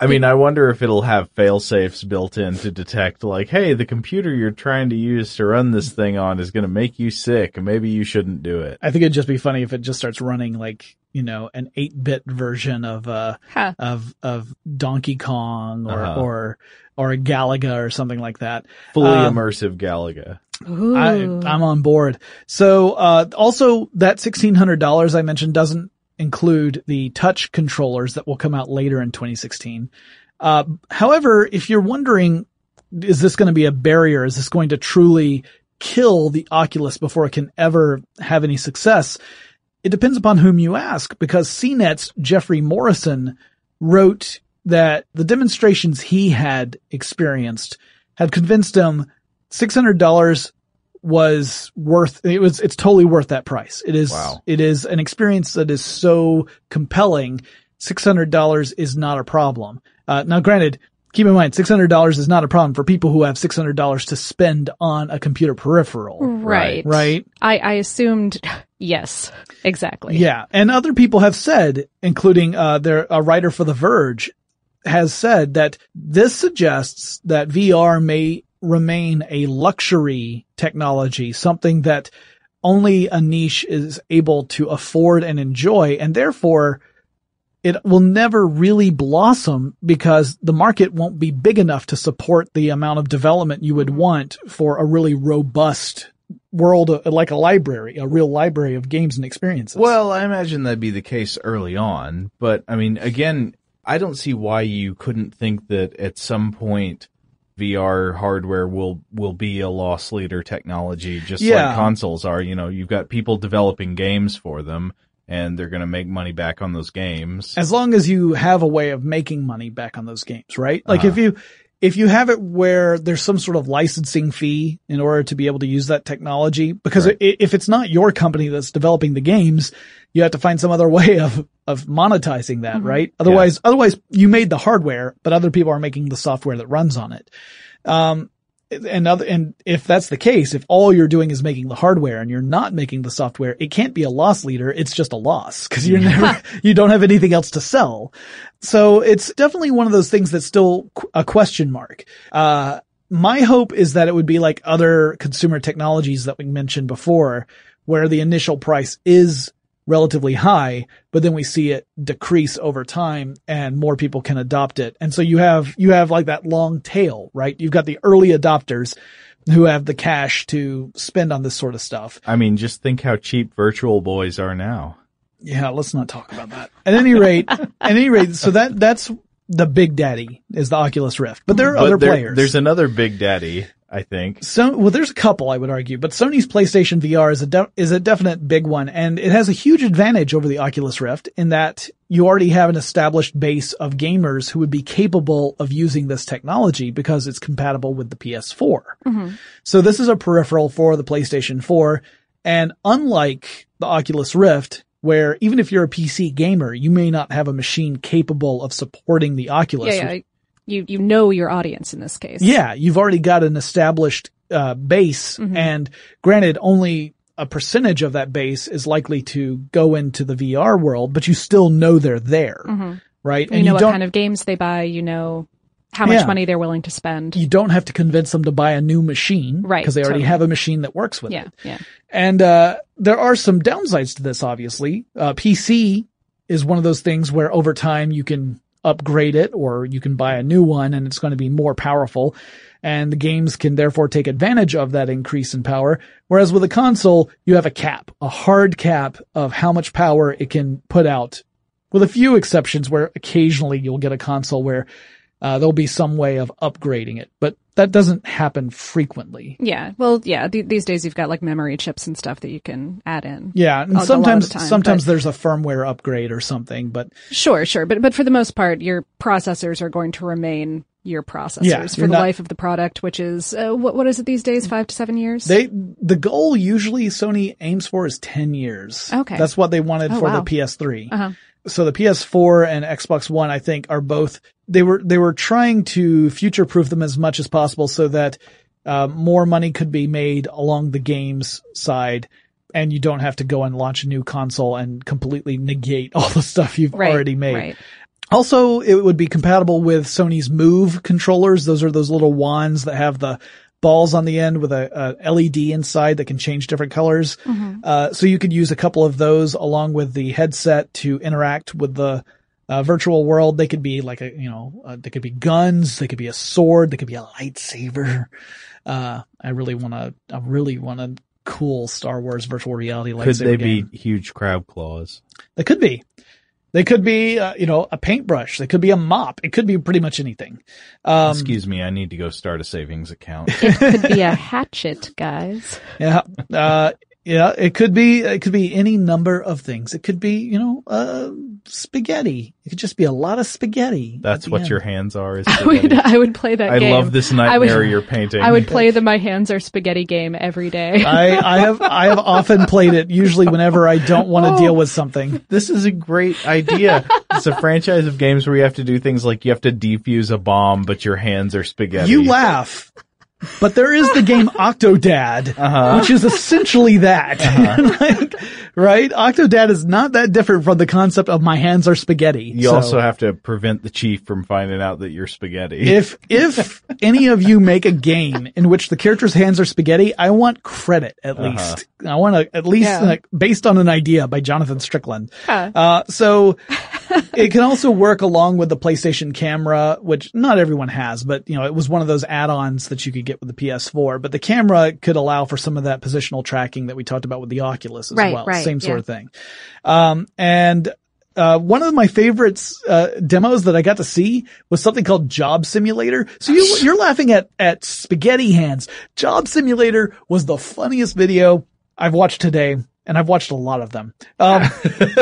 I mean, I wonder if it'll have fail safes built in to detect like, hey, the computer you're trying to use to run this thing on is going to make you sick. Maybe you shouldn't do it. I think it'd just be funny if it just starts running like, you know, an 8-bit version of, uh, Huh. of, of Donkey Kong or, Uh-huh. or, or a Galaga or something like that. Fully Um, immersive Galaga. I, I'm on board. So, uh, also that $1,600 I mentioned doesn't include the touch controllers that will come out later in 2016. Uh, however, if you're wondering, is this going to be a barrier? Is this going to truly kill the Oculus before it can ever have any success? It depends upon whom you ask because CNET's Geoffrey Morrison wrote that the demonstrations he had experienced had convinced him $600 was worth, it was, it's totally worth that price. It is, Wow. it is an experience that is so compelling. $600 is not a problem. Uh, now granted, keep in mind, $600 is not a problem for people who have $600 to spend on a computer peripheral. Right. Right. I, I assumed yes, exactly. Yeah, and other people have said, including uh, their a writer for The Verge, has said that this suggests that VR may remain a luxury technology, something that only a niche is able to afford and enjoy, and therefore it will never really blossom because the market won't be big enough to support the amount of development you would want for a really robust world, uh, like a library, a real library of games and experiences. Well, I imagine that'd be the case early on, but I mean, again, I don't see why you couldn't think that at some point VR hardware will will be a loss leader technology, just Yeah. like consoles are. You know, you've got people developing games for them, and they're going to make money back on those games. as long as you have a way of making money back on those games, right? Like Uh-huh. if you, if you have it where there's some sort of licensing fee in order to be able to use that technology, because i if it's not your company that's developing the games, you have to find some other (laughs) way of, of monetizing that, right? Otherwise, otherwise you made the hardware, but other people are making the software that runs on it. Um, and other, and if that's the case, if all you're doing is making the hardware and you're not making the software, it can't be a loss leader. It's just a loss because you're never, (laughs) you don't have anything else to sell. So it's definitely one of those things that's still a question mark. Uh, my hope is that it would be like other consumer technologies that we mentioned before, where the initial price is relatively high, but then we see it decrease over time and more people can adopt it. And so you have, you have like that long tail, right? You've got the early adopters who have the cash to spend on this sort of stuff. I mean, just think how cheap Virtual Boys are now. Yeah, let's not talk about that. At any rate, (laughs) at any rate, so that that's the big daddy is the Oculus Rift, but there are But other there- players. There's another big daddy, I think. So, well, there's a couple I would argue, but Sony's PlayStation VR is a de- is a definite big one, and it has a huge advantage over the Oculus Rift in that you already have an established base of gamers who would be capable of using this technology because it's compatible with the PS4. Mhm. So this is a peripheral for the PlayStation 4, and unlike the Oculus Rift, where even if you're a PC gamer, you may not have a machine capable of supporting the Oculus. Yeah, yeah. You you know your audience in this case. Yeah, you've already got an established uh, base, Mhm. and granted, only a percentage of that base is likely to go into the VR world, but you still know they're there, Mhm. right? You know what kind of games they buy. You know how much Yeah. money they're willing to spend. you don't have to convince them to buy a new machine, Right, Because they already totally. have a machine that works with yeah, it. yeah. And uh, there are some downsides to this, obviously. Uh, PC is one of those things where over time you can upgrade it or you can buy a new one and it's going to be more powerful. And the games can therefore take advantage of that increase in power. Whereas with a console, you have a cap, a hard cap of how much power it can put out. With a few exceptions where occasionally you'll get a console where uh, there'll be some way of upgrading it, but that doesn't happen frequently. Yeah, well, yeah. Th- these days you've got like memory chips and stuff that you can add in. Yeah, and a- a lot of sometimes time, sometimes but- there's a firmware upgrade or something, but Sure, sure, but but for the most part, your processors are going to remain your processors Yeah, for the not- life of the product, which is uh, what what is it these days? Five to seven years. they the goal usually Sony aims for is 10 years. Okay. That's what they wanted Oh, for wow. the PS3. Uh-huh. So the PS4 and Xbox One I think are both they were they were trying to future proof them as much as possible so that uh, more money could be made along the games side and you don't have to go and launch a new console and completely negate (laughs) all the stuff you've Right, already made. right. Also, it would be compatible with Sony's Move controllers. Those are those little wands that have the balls on the end with a, a LED inside that can change different colors. Mhm. Uh, so you could use a couple of those along with the headset to interact with the uh, virtual world. They could be like a, you know, uh, they could be guns, they could be a sword, they could be a lightsaber. (laughs) Uh, I really want to, I really want a cool Star Wars virtual reality lightsaber Could they game. be huge crab claws? They could be. They could be, uh, you know, a paintbrush. They could be a mop. It could be pretty much anything. Um, Excuse me, I need to go start a savings account. it could be a hatchet, guys. (laughs) yeah. Uh, yeah, it could be, it could be any number of things. It could be, you know, uh, spaghetti. It could just be a lot of spaghetti. That's what end. your hands are. Is (laughs) I would, I would play that I game. love this I would- nightmare you're painting. I would play (laughs) the my hands are spaghetti game every day. I, I (laughs) have, I have often played it usually whenever I don't want to Oh. deal with something. This is a great idea. it's a franchise of games where you have to do things like you have to defuse a bomb, but your hands are spaghetti. You laugh. But there is the game (laughs) Octodad, Uh-huh. which is essentially that. (laughs) Like, right? Octodad is not that different from the concept of my hands are spaghetti. You So also have to prevent the chief from finding out that you're spaghetti. if, if (laughs) any of you make a game in which the character's hands are spaghetti, I want credit at Uh-huh. least. I want to, at least Yeah. like, based on an idea by Jonathan Strickland. Huh. Uh, so it can also work along with the PlayStation camera, which not everyone has, but you know, it was one of those add-ons that you could get with the PS4, but the camera could allow for some of that positional tracking that we talked about with the Oculus as Right, well. right, Same sort yeah. of thing. Um, and, uh, one of my favorites, uh, demos that I got to see was something called Job Simulator. So you, you're laughing at, at spaghetti hands. Job Simulator was the funniest video I've watched today, and I've watched a lot of them. Um,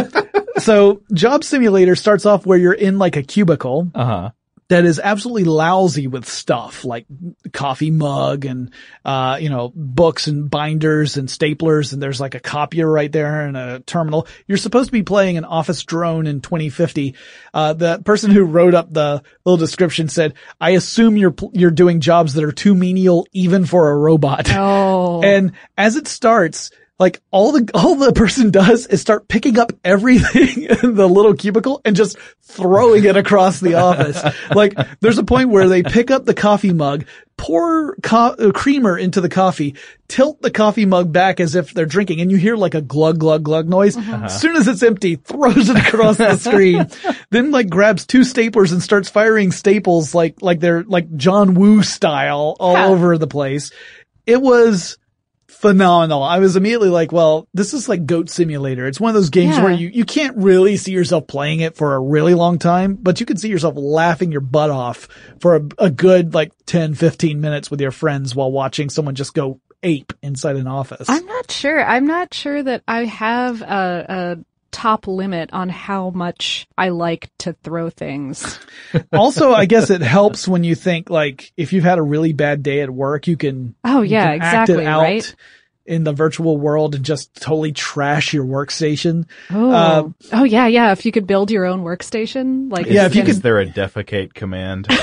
(laughs) so Job Simulator starts off where you're in like a cubicle uh huh. That is absolutely lousy with stuff like coffee mug and, uh, you know, books and binders and staplers. And there's like a copier right there and a terminal. You're supposed to be playing an office drone in 2050. Uh, the person who wrote up the little description said, I assume you're, you're doing jobs that are too menial even for a robot. Oh. (laughs) And as it starts, like all the, (laughs) all the person does is start picking up everything (laughs) in the little cubicle and just throwing it across the office. Like there's a point where they pick up the coffee mug, pour co- uh, creamer into the coffee, tilt the coffee mug back as if they're drinking and you hear like a glug, glug, glug noise. As soon as it's empty, throws it across the screen, (laughs) then like grabs two staplers and starts firing staples like, like they're like John Woo style all Huh. over the place. It was, phenomenal. I was immediately like, well, this is like Goat Simulator. It's one of those games Yeah. where you, you can't really see yourself playing it for a really long time, but you can see yourself laughing your butt off for a, a good like 10, 15 minutes with your friends while watching someone just go ape inside an office. I'm not sure. I'm not sure that I have a, a top limit on how much I like to throw things. (laughs) also, I guess it helps when you think like if you've had a really bad day at work, you can Oh, yeah, can act it exactly, out right? in the virtual world and just totally trash your workstation. Oh, Uh, oh yeah, yeah. If you could build your own workstation, like Yeah, if you can- Is there a defecate command? (laughs)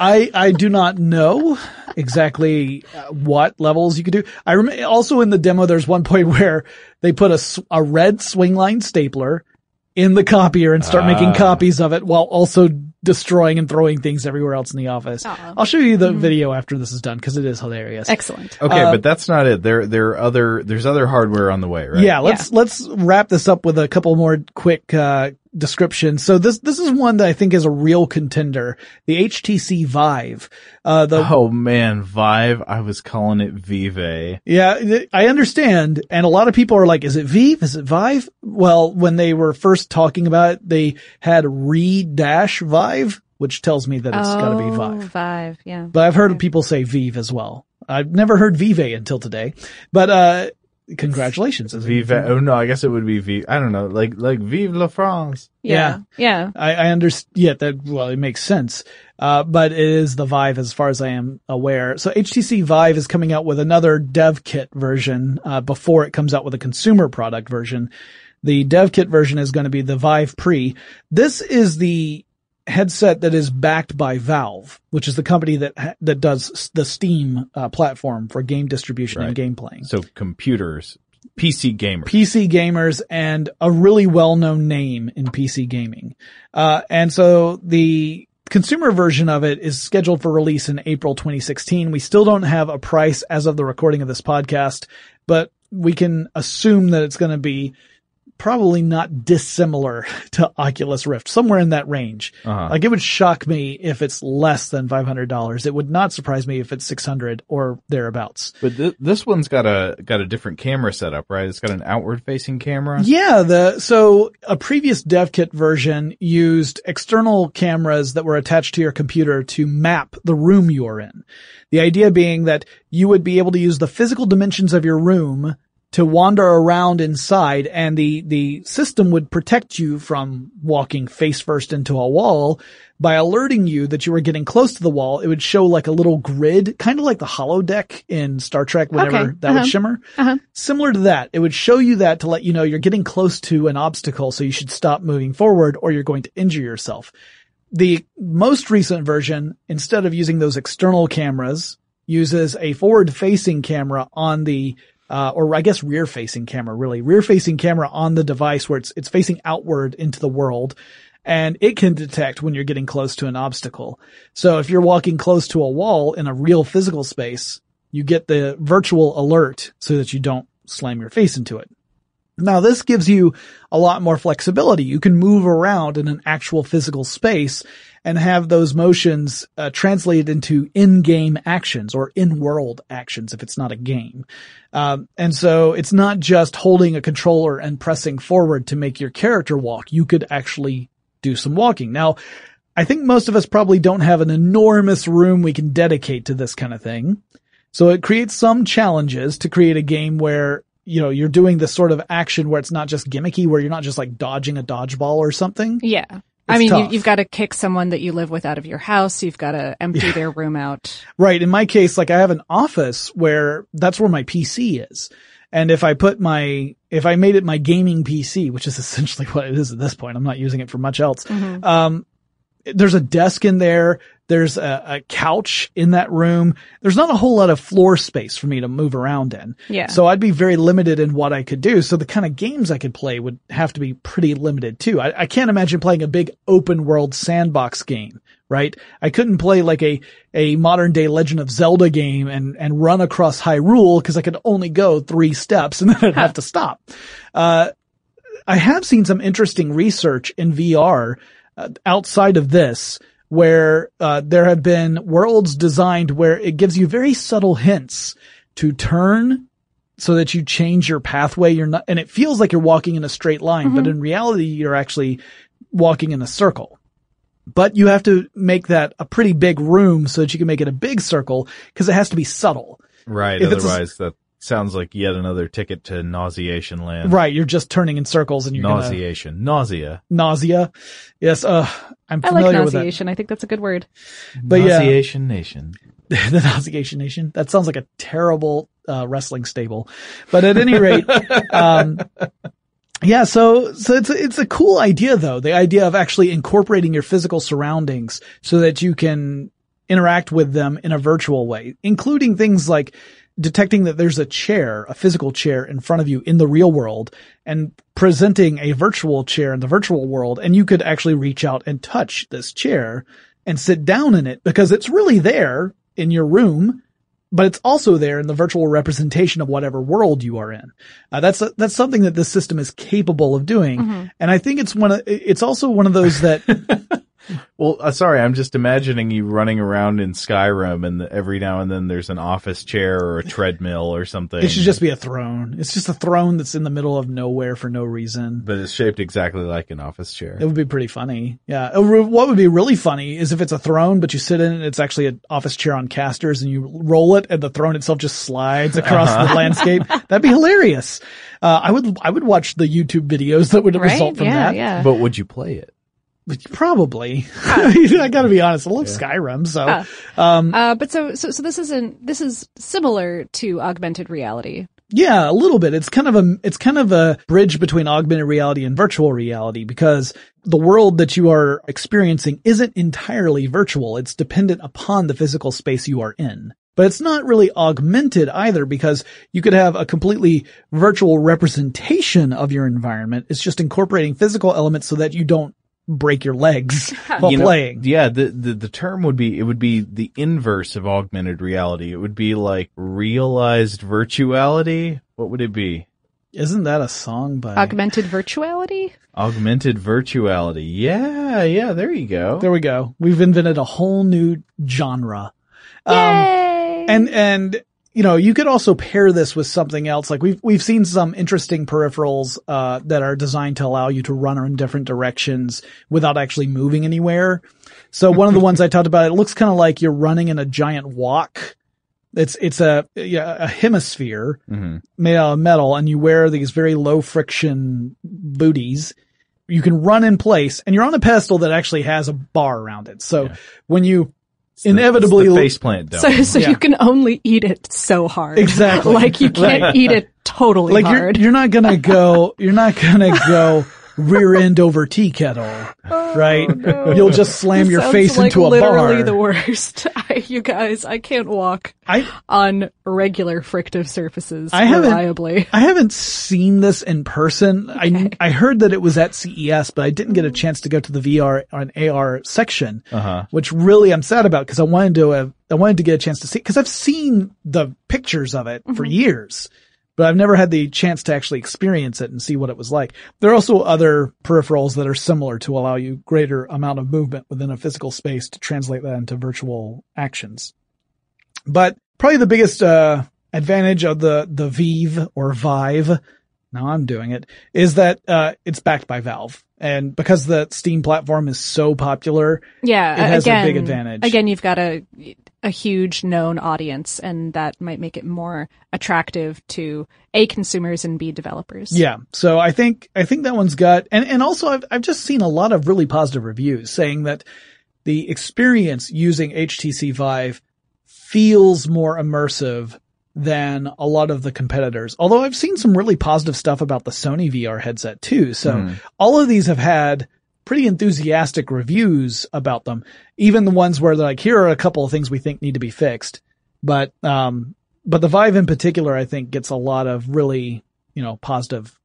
I I do not know exactly uh, what levels you could do. I rem- also in the demo there's one point (laughs) where they put a a red Swingline stapler in the copier and start making Ah. copies of it while also destroying and throwing things everywhere else in the office. I'll show you the video after this is done because it is hilarious. Excellent. Okay, Uh, but that's not it. There, there are other, there's other hardware on the way, right? Yeah, let's let's wrap this up with a couple more quick uh descriptions. So this this is one that I think is a real contender, the HTC Vive. Uh the Oh man, Vive. I was calling it Vive. Yeah, I understand. And a lot of people are like, is it Vive? Is it Vive? Well, when they were first talking about it, they had re dash Vive, which tells me that it's oh, gotta be Vive. Vive, yeah. But I've heard people say Vive as well. I've never heard Vive until today. But, uh, congratulations. Vive. Oh no, I guess it would be Vive. I don't know, like like Vive la France. Yeah. Yeah. I, I understand. Yeah, that, well, it makes sense. Uh, but it is the Vive as far as I am aware. So HTC Vive is coming out with another dev kit version, uh, before it comes out with a consumer product version. The dev kit version is going to be the Vive Pre. This is the headset that is backed by Valve, which is the company that, that does the Steam, uh, platform for game distribution and game playing. So computers, PC gamers. PC gamers and a really well-known name in PC gaming. Uh, and so the consumer version of it is scheduled for release in April 2016. We still don't have a price as of the recording of this podcast, but we can assume that it's going to be probably not dissimilar (laughs) to Oculus Rift, somewhere in that range. Uh-huh. Like it would shock me if it's less than $500. It would not surprise me if it's 600 or thereabouts. But th- this one's got a got a different camera setup, right? It's got an outward facing camera. Yeah, the so a previous dev kit version used external cameras that were attached to your computer to map the room you are in. The idea being that you would be able to use the physical dimensions of your room to wander around inside and the the system would protect you from walking face first into a wall by alerting you that you were getting close to the wall. It would show like a little grid, kind of like the holodeck in Star Trek whenever Okay, that uh-huh. would shimmer. Uh-huh. Similar to that, it would show you that to let you know you're getting close to an obstacle, so you should stop moving forward or you're going to injure yourself. The most recent version, instead of using those external cameras, uses a forward facing camera on the uh, or I guess rear facing camera, really rear facing camera on the device where it's, it's facing outward into the world and it can detect when you're getting close to an obstacle. So if you're walking close to a wall in a real physical space, you get the virtual alert so that you don't slam your face into it. Now this gives you a lot more flexibility. You can move around in an actual physical space and have those motions uh, translated into in-game actions or in-world actions if it's not a game. Um, and so it's not just holding a controller and pressing forward to make your character walk. You could actually do some walking. Now, I think most of us probably don't have an enormous room we can dedicate to this kind of thing. So it creates some challenges to create a game where, you know, you're doing this sort of action where it's not just gimmicky, where you're not just like dodging a dodgeball or something. Yeah. I mean, you, you've got to kick someone that you live with out of your house. You've got to empty their room out. Right. In my case, like I have an office where that's where my PC is. And if I put my, if I made it my gaming PC, which is (laughs) essentially what it is at this point, I'm not using it for much else. Mhm. Um, there's a desk in there. There's a, a couch in that room. There's not a whole lot of floor space for me to move around in. Yeah. So I'd be very limited in what I could do. So the kind of games I could play would have to be pretty limited too. I, I can't imagine playing a big open world sandbox game, right? I couldn't play like a, a modern day Legend of Zelda game and, and run across Hyrule because I could only go three steps and (laughs) then I'd have to stop. Uh, I have seen some interesting research in VR uh, outside of this where uh, there have been worlds designed where it gives you very subtle hints to turn so that you change your pathway. You're not, and it feels like you're walking in a straight line, but in reality, you're actually walking in a circle. But you have to make that a pretty big room so that you can make it a big circle because it has to be subtle. Right. If it's a- Otherwise, that sounds like yet another ticket to nauseation land. Right. You're just turning in circles and you're gonna, Nausea. nausea. Yes. Uh, I'm I like familiar with that. nauseation. I think that's a good word. But yeah, Nauseation Nation. (laughs) the Nauseation Nation. That sounds like a terrible uh, wrestling stable. But at any rate, (laughs) um, yeah. So so it's a, it's a cool idea though. The idea of actually incorporating your physical surroundings so that you can interact with them in a virtual way, including things like detecting that there's a chair, a physical chair in front of you in the real world and presenting a virtual chair in the virtual world. And you could actually reach out and touch this chair and sit down in it because it's really there in your room, but it's also there in the virtual representation of whatever world you are in. Uh, that's, that's something that this system is capable of doing. Mhm. And I think it's one of, it's also one of those that (laughs) Well, uh, sorry, I'm just imagining you running around in Skyrim and every now and then there's an office chair or a (laughs) treadmill or something. it should just be a throne. It's just a throne that's in the middle of nowhere for no reason. But it's shaped exactly like an office chair. It would be pretty funny. Yeah. Re- What would be really funny is if it's a throne, but you sit in it, it's actually an office chair on casters and you roll it and the throne itself just slides across the Uh-huh. landscape. (laughs) That'd be hilarious. Uh, I would, I would watch the YouTube videos that would Right? result from Yeah, that. yeah. But would you play it? Probably. (laughs) I gotta be honest. I love Skyrim. So, Huh. um, Uh, but so, so, so this isn't, this is similar to augmented reality. Yeah, a little bit. It's kind of a, it's kind of a bridge between augmented reality and virtual reality because the world that you are experiencing isn't entirely virtual. It's dependent upon the physical space you are in. But it's not really augmented either because you could have a completely virtual representation of your environment. It's just incorporating physical elements so that you don't break your legs (laughs) while You know, playing. yeah, the, the the term would be it would be the inverse of augmented reality. It would be like realized virtuality. What would it be? Isn't that a song by Augmented virtuality? Augmented virtuality. Yeah, yeah, there you go. There we go. We've invented a whole new genre. Um, and, and, you know, you could also pair this with something else. Like we've, we've seen some interesting peripherals, uh, that are designed to allow you to run in different directions without actually moving anywhere. So one of the ones I talked about, it looks kind of like you're running in a giant wok. It's, it's a, yeah, a hemisphere Mhm. made out of metal and you wear these very low friction booties. You can run in place and you're on a pedestal that actually has a bar around it. So when you inevitably It's the faceplant dome. So, so Yeah. you can only eat it so hard. Exactly. (laughs) like you can't eat it totally hard. like you're, you're not gonna go, you're not gonna go (laughs) rear end over tea kettle, right? You'll just slam This your face like into a literally bar. the worst. (laughs) I, you guys, I can't walk I, on regular frictive surfaces I haven't, reliably. I haven't seen this in person. I, I heard that it was at CES, but I didn't get a chance to go to the VR and AR section, Uh-huh. which really I'm sad about because I wanted to have, I wanted to get a chance to see, cause I've seen the pictures of it for years, but I've never had the chance to actually experience it and see what it was like. There are also other peripherals that are similar to allow you greater amount of movement within a physical space to translate that into virtual actions. But probably the biggest, uh, advantage of the, the Vive or Vive, now I'm doing it, is that, uh, it's backed by Valve. And because the Steam platform is so popular, Yeah, it has again, a big advantage. Again, you've got a a huge known audience, and that might make it more attractive to a consumers and b developers. Yeah. So I think, I think that one's got, and, and also I've, I've just seen a lot of really positive reviews saying that the experience using HTC Vive feels more immersive than a lot of the competitors. Although I've seen some really positive stuff about the Sony VR headset too. So Hmm. all of these have had pretty enthusiastic reviews about them. Even the ones where they're like, here are a couple of things we think need to be fixed. But, um, but the Vive in particular, I think gets a lot of really, you know, positive,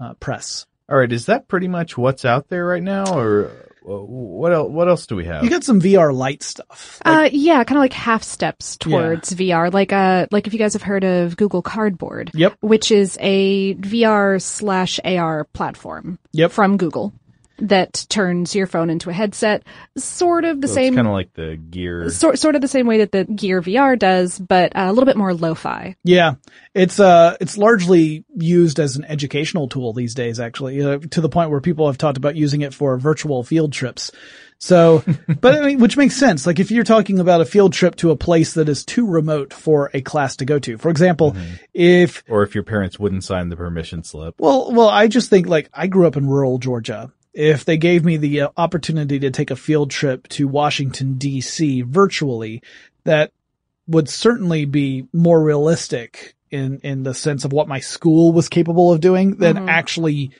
uh, press. All right, is that pretty much what's out there right now, or what else? What else do we have? You got some VR light stuff. uh, yeah, kind of like half steps towards VR. Like, uh, like if you guys have heard of Google Cardboard, Yep. which is a VR slash AR platform, Yep. from Google. That turns your phone into a headset, sort of the So same. Kind of like the gear. Sort, sort of the same way that the Gear VR does, but uh, a little bit more lo-fi. Yeah, it's uh, it's largely used as an educational tool these days, actually, uh, to the point where people have talked about using it for virtual field trips. So, (laughs) but I mean, which makes sense. Like if you're talking about a field trip to a place that is too remote for a class to go to, for example, if Or if your parents wouldn't sign the permission slip. well, well, I just think like I grew up in rural Georgia. If they gave me the uh, opportunity to take a field trip to Washington DC virtually, that would certainly be more realistic in in the sense of what my school was capable of doing than Mhm. actually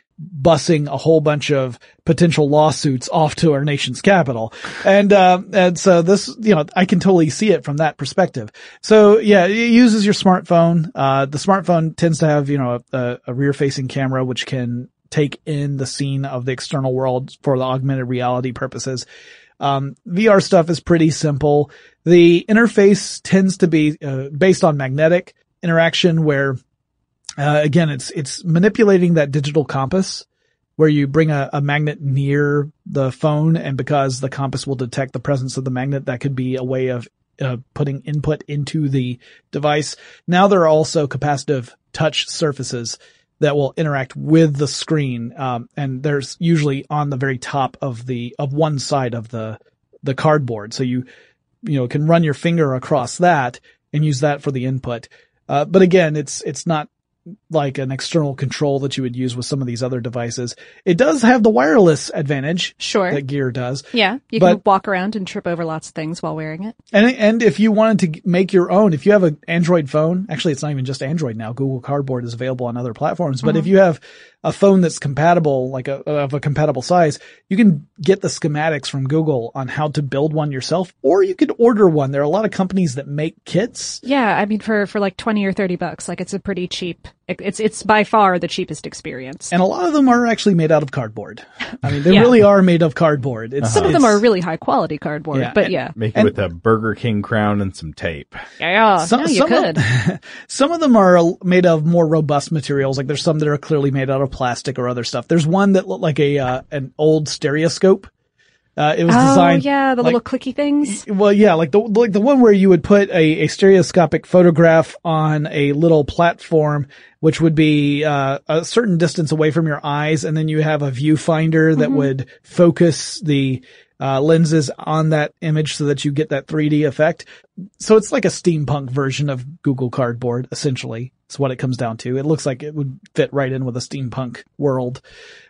bussing a whole bunch of potential lawsuits off to our nation's capital. And, uh, and so this, you know, I can totally see it from that perspective. So yeah, it uses your smartphone. Uh, the smartphone tends to have, you know, a, a rear facing camera, which can take in the scene of the external world for the augmented reality purposes. Um, VR stuff is pretty simple. The interface tends to be uh, based on magnetic interaction where uh, again, it's, it's manipulating that digital compass where you bring a, a magnet near the phone and because the compass will detect the presence of the magnet, that could be a way of uh, putting input into the device. Now there are also capacitive touch surfaces that will interact with the screen. Um, and there's usually on the very top of the, of one side of the, the cardboard. So you, you know, can run your finger across that and use that for the input. Uh, but again, it's, it's not like an external control that you would use with some of these other devices. It does have the wireless advantage. Sure. That Gear does. Yeah, you But- can walk around and trip over lots of things while wearing it. And, and if you wanted to make your own, if you have an Android phone, actually it's not even just Android now. Google Cardboard is available on other platforms. But Mhm. if you have a phone that's compatible, like a, of a compatible size, you can get the schematics from Google on how to build one yourself, or you could order one. There are a lot of companies that make kits. Yeah, I mean for for like twenty or thirty bucks, like it's a pretty cheap. It- It's it's by far the cheapest experience. And a lot of them are actually made out of cardboard. I mean, they Yeah. really are made of cardboard. It's, Some of them it's- are really high quality cardboard, Yeah, but and- yeah, Make it with a Burger King crown and some tape. yeah, Some- no, you some of- could. (laughs) Some of them are made of more robust materials. Like there's some that are clearly made out of plastic or other stuff. There's one that looked like a uh, an old stereoscope. Uh, it was oh designed. yeah, the like- little clicky things. Well, yeah, like the like the one where you would put a, a stereoscopic photograph on a little platform, which would be uh, a certain distance away from your eyes, and then you have a viewfinder that Mhm. would focus the uh, lenses on that image so that you get that 3D effect. So it's like a steampunk version of Google Cardboard, essentially. It's what it comes down to. It looks like it would fit right in with a steampunk world.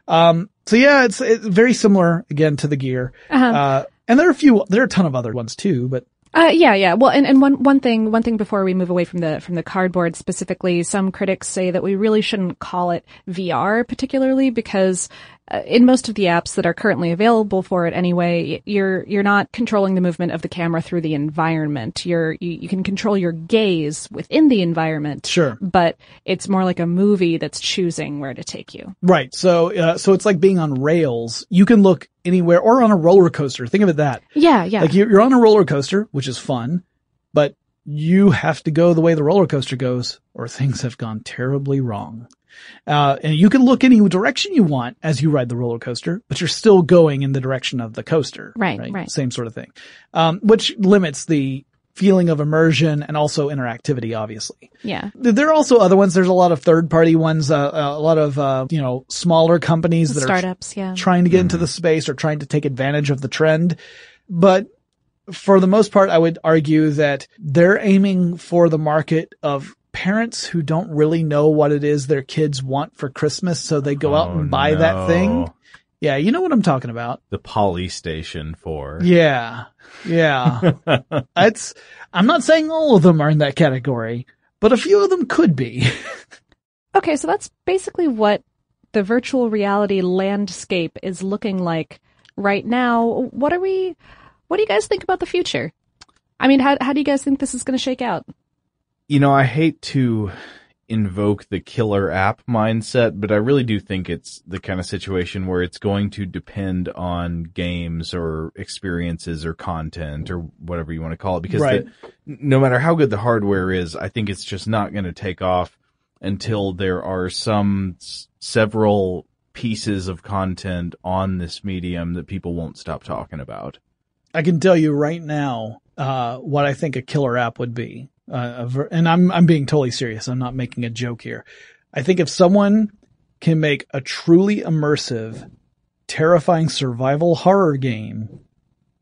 Um, so yeah, it's, it's very similar again to the gear. Uh-huh. Uh, and there are a few, there are a ton of other ones too, but Uh, yeah, yeah. Well, and, and one, one thing, one thing before we move away from the, from the cardboard specifically, some critics say that we really shouldn't call it VR particularly because in most of the apps that are currently available for it anyway, you're, you're not controlling the movement of the camera through the environment. You're, you, you can control your gaze within the environment. Sure. But it's more like a movie that's choosing where to take you. Right. So, uh, so it's like being on rails. You can look anywhere or on a roller coaster. Think of it that. Yeah, yeah. Like you're, you're on a roller coaster, which is fun, but you have to go the way the roller coaster goes or things have gone terribly wrong. Uh, and you can look any direction you want as you ride the roller coaster, but you're still going in the direction of the coaster. Right, right. Same sort of thing. Um, which limits the feeling of immersion and also interactivity, obviously. Yeah. There are also other ones. There's a lot of third party ones, uh, a lot of, uh, you know, smaller companies that Startups, yeah. trying to get into the space or trying to take advantage of the trend. But for the most part, I would argue that they're aiming for the market of parents who don't really know what it is their kids want for Christmas. So they go out Oh, and buy that thing. Yeah. You know what I'm talking about. The Poly Station for. Yeah. Yeah. (laughs) it's, I'm not saying all of them are in that category, but a few of them could be. (laughs) Okay, so that's basically what the virtual reality landscape is looking like right now. What are we, what do you guys think about the future? I mean, how, how do you guys think this is going to shake out? You know, I hate to invoke the killer app mindset, but I really do think it's the kind of situation where it's going to depend on games or experiences or content or whatever you want to call it. Because Right. the, no matter how good the hardware is, I think it's just not going to take off until there are some s- several pieces of content on this medium that people won't stop talking about. I can tell you right now, uh, what I think a killer app would be. Uh, ver- and I'm, I'm being totally serious. I'm not making a joke here. I think if someone can make a truly immersive, terrifying survival horror game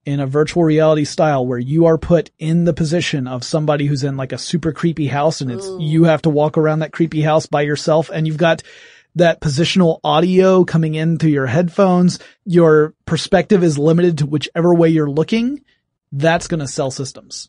in a virtual reality style where you are put in the position of somebody who's in like a super creepy house and it's, you have to walk around that creepy house by yourself and you've got that positional audio coming in through your headphones. Your perspective is limited to whichever way you're looking. That's going to sell systems.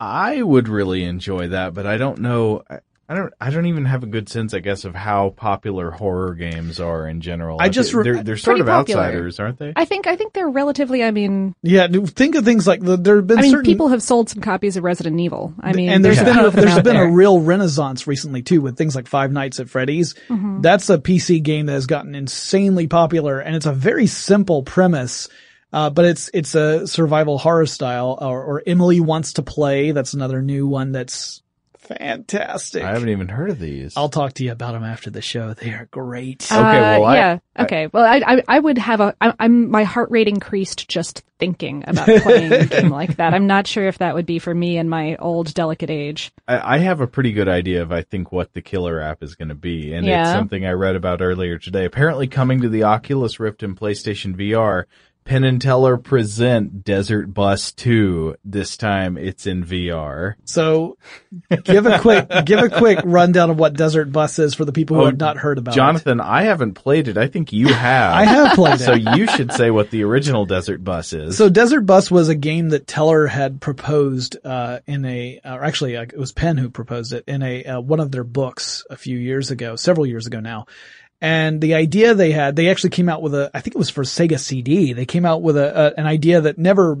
I would really enjoy that, but I don't know. I- I don't. I don't even have a good sense, I guess, of how popular horror games are in general. I just re- they're, they're sort of popular. outsiders, aren't they? I think I think they're relatively. I mean, Yeah. Think of things like the, there have been I mean, certain people have sold some copies of Resident Evil. I mean, and there's there's, been a few a, of them there's out been there. a real renaissance recently too with things like Five Nights at Freddy's. Mhm. That's a PC game that has gotten insanely popular, and it's a very simple premise. Uh, but it's it's a survival horror style, or, or Emily wants to play. That's another new one that's fantastic. I haven't even heard of these. I'll talk to you about them after the show. They are great. Okay, well, Uh, I- yeah. I- okay. Well, I, I I would have a. I, I'm my heart rate increased just thinking about (laughs) playing a game like that. I'm not sure if that would be for me in my old delicate age. I, I have a pretty good idea of I think what the killer app is going to be, and it's something I read about earlier today. Apparently, coming to the Oculus Rift and PlayStation VR, Penn and Teller present Desert Bus 2. This time, it's in VR. So, give a quick give a quick rundown of what Desert Bus is for the people who Oh, have not heard about it. Jonathan, I haven't played it. I think you have. I have played it. So you should say what the original Desert Bus is. So Desert Bus was a game that Teller had proposed uh, in a, or actually uh, it was Penn who proposed it in a uh, one of their books a few years ago, several years ago now. And the idea they had, they actually came out with a, I think it was for Sega CD. They came out with a, a an idea that never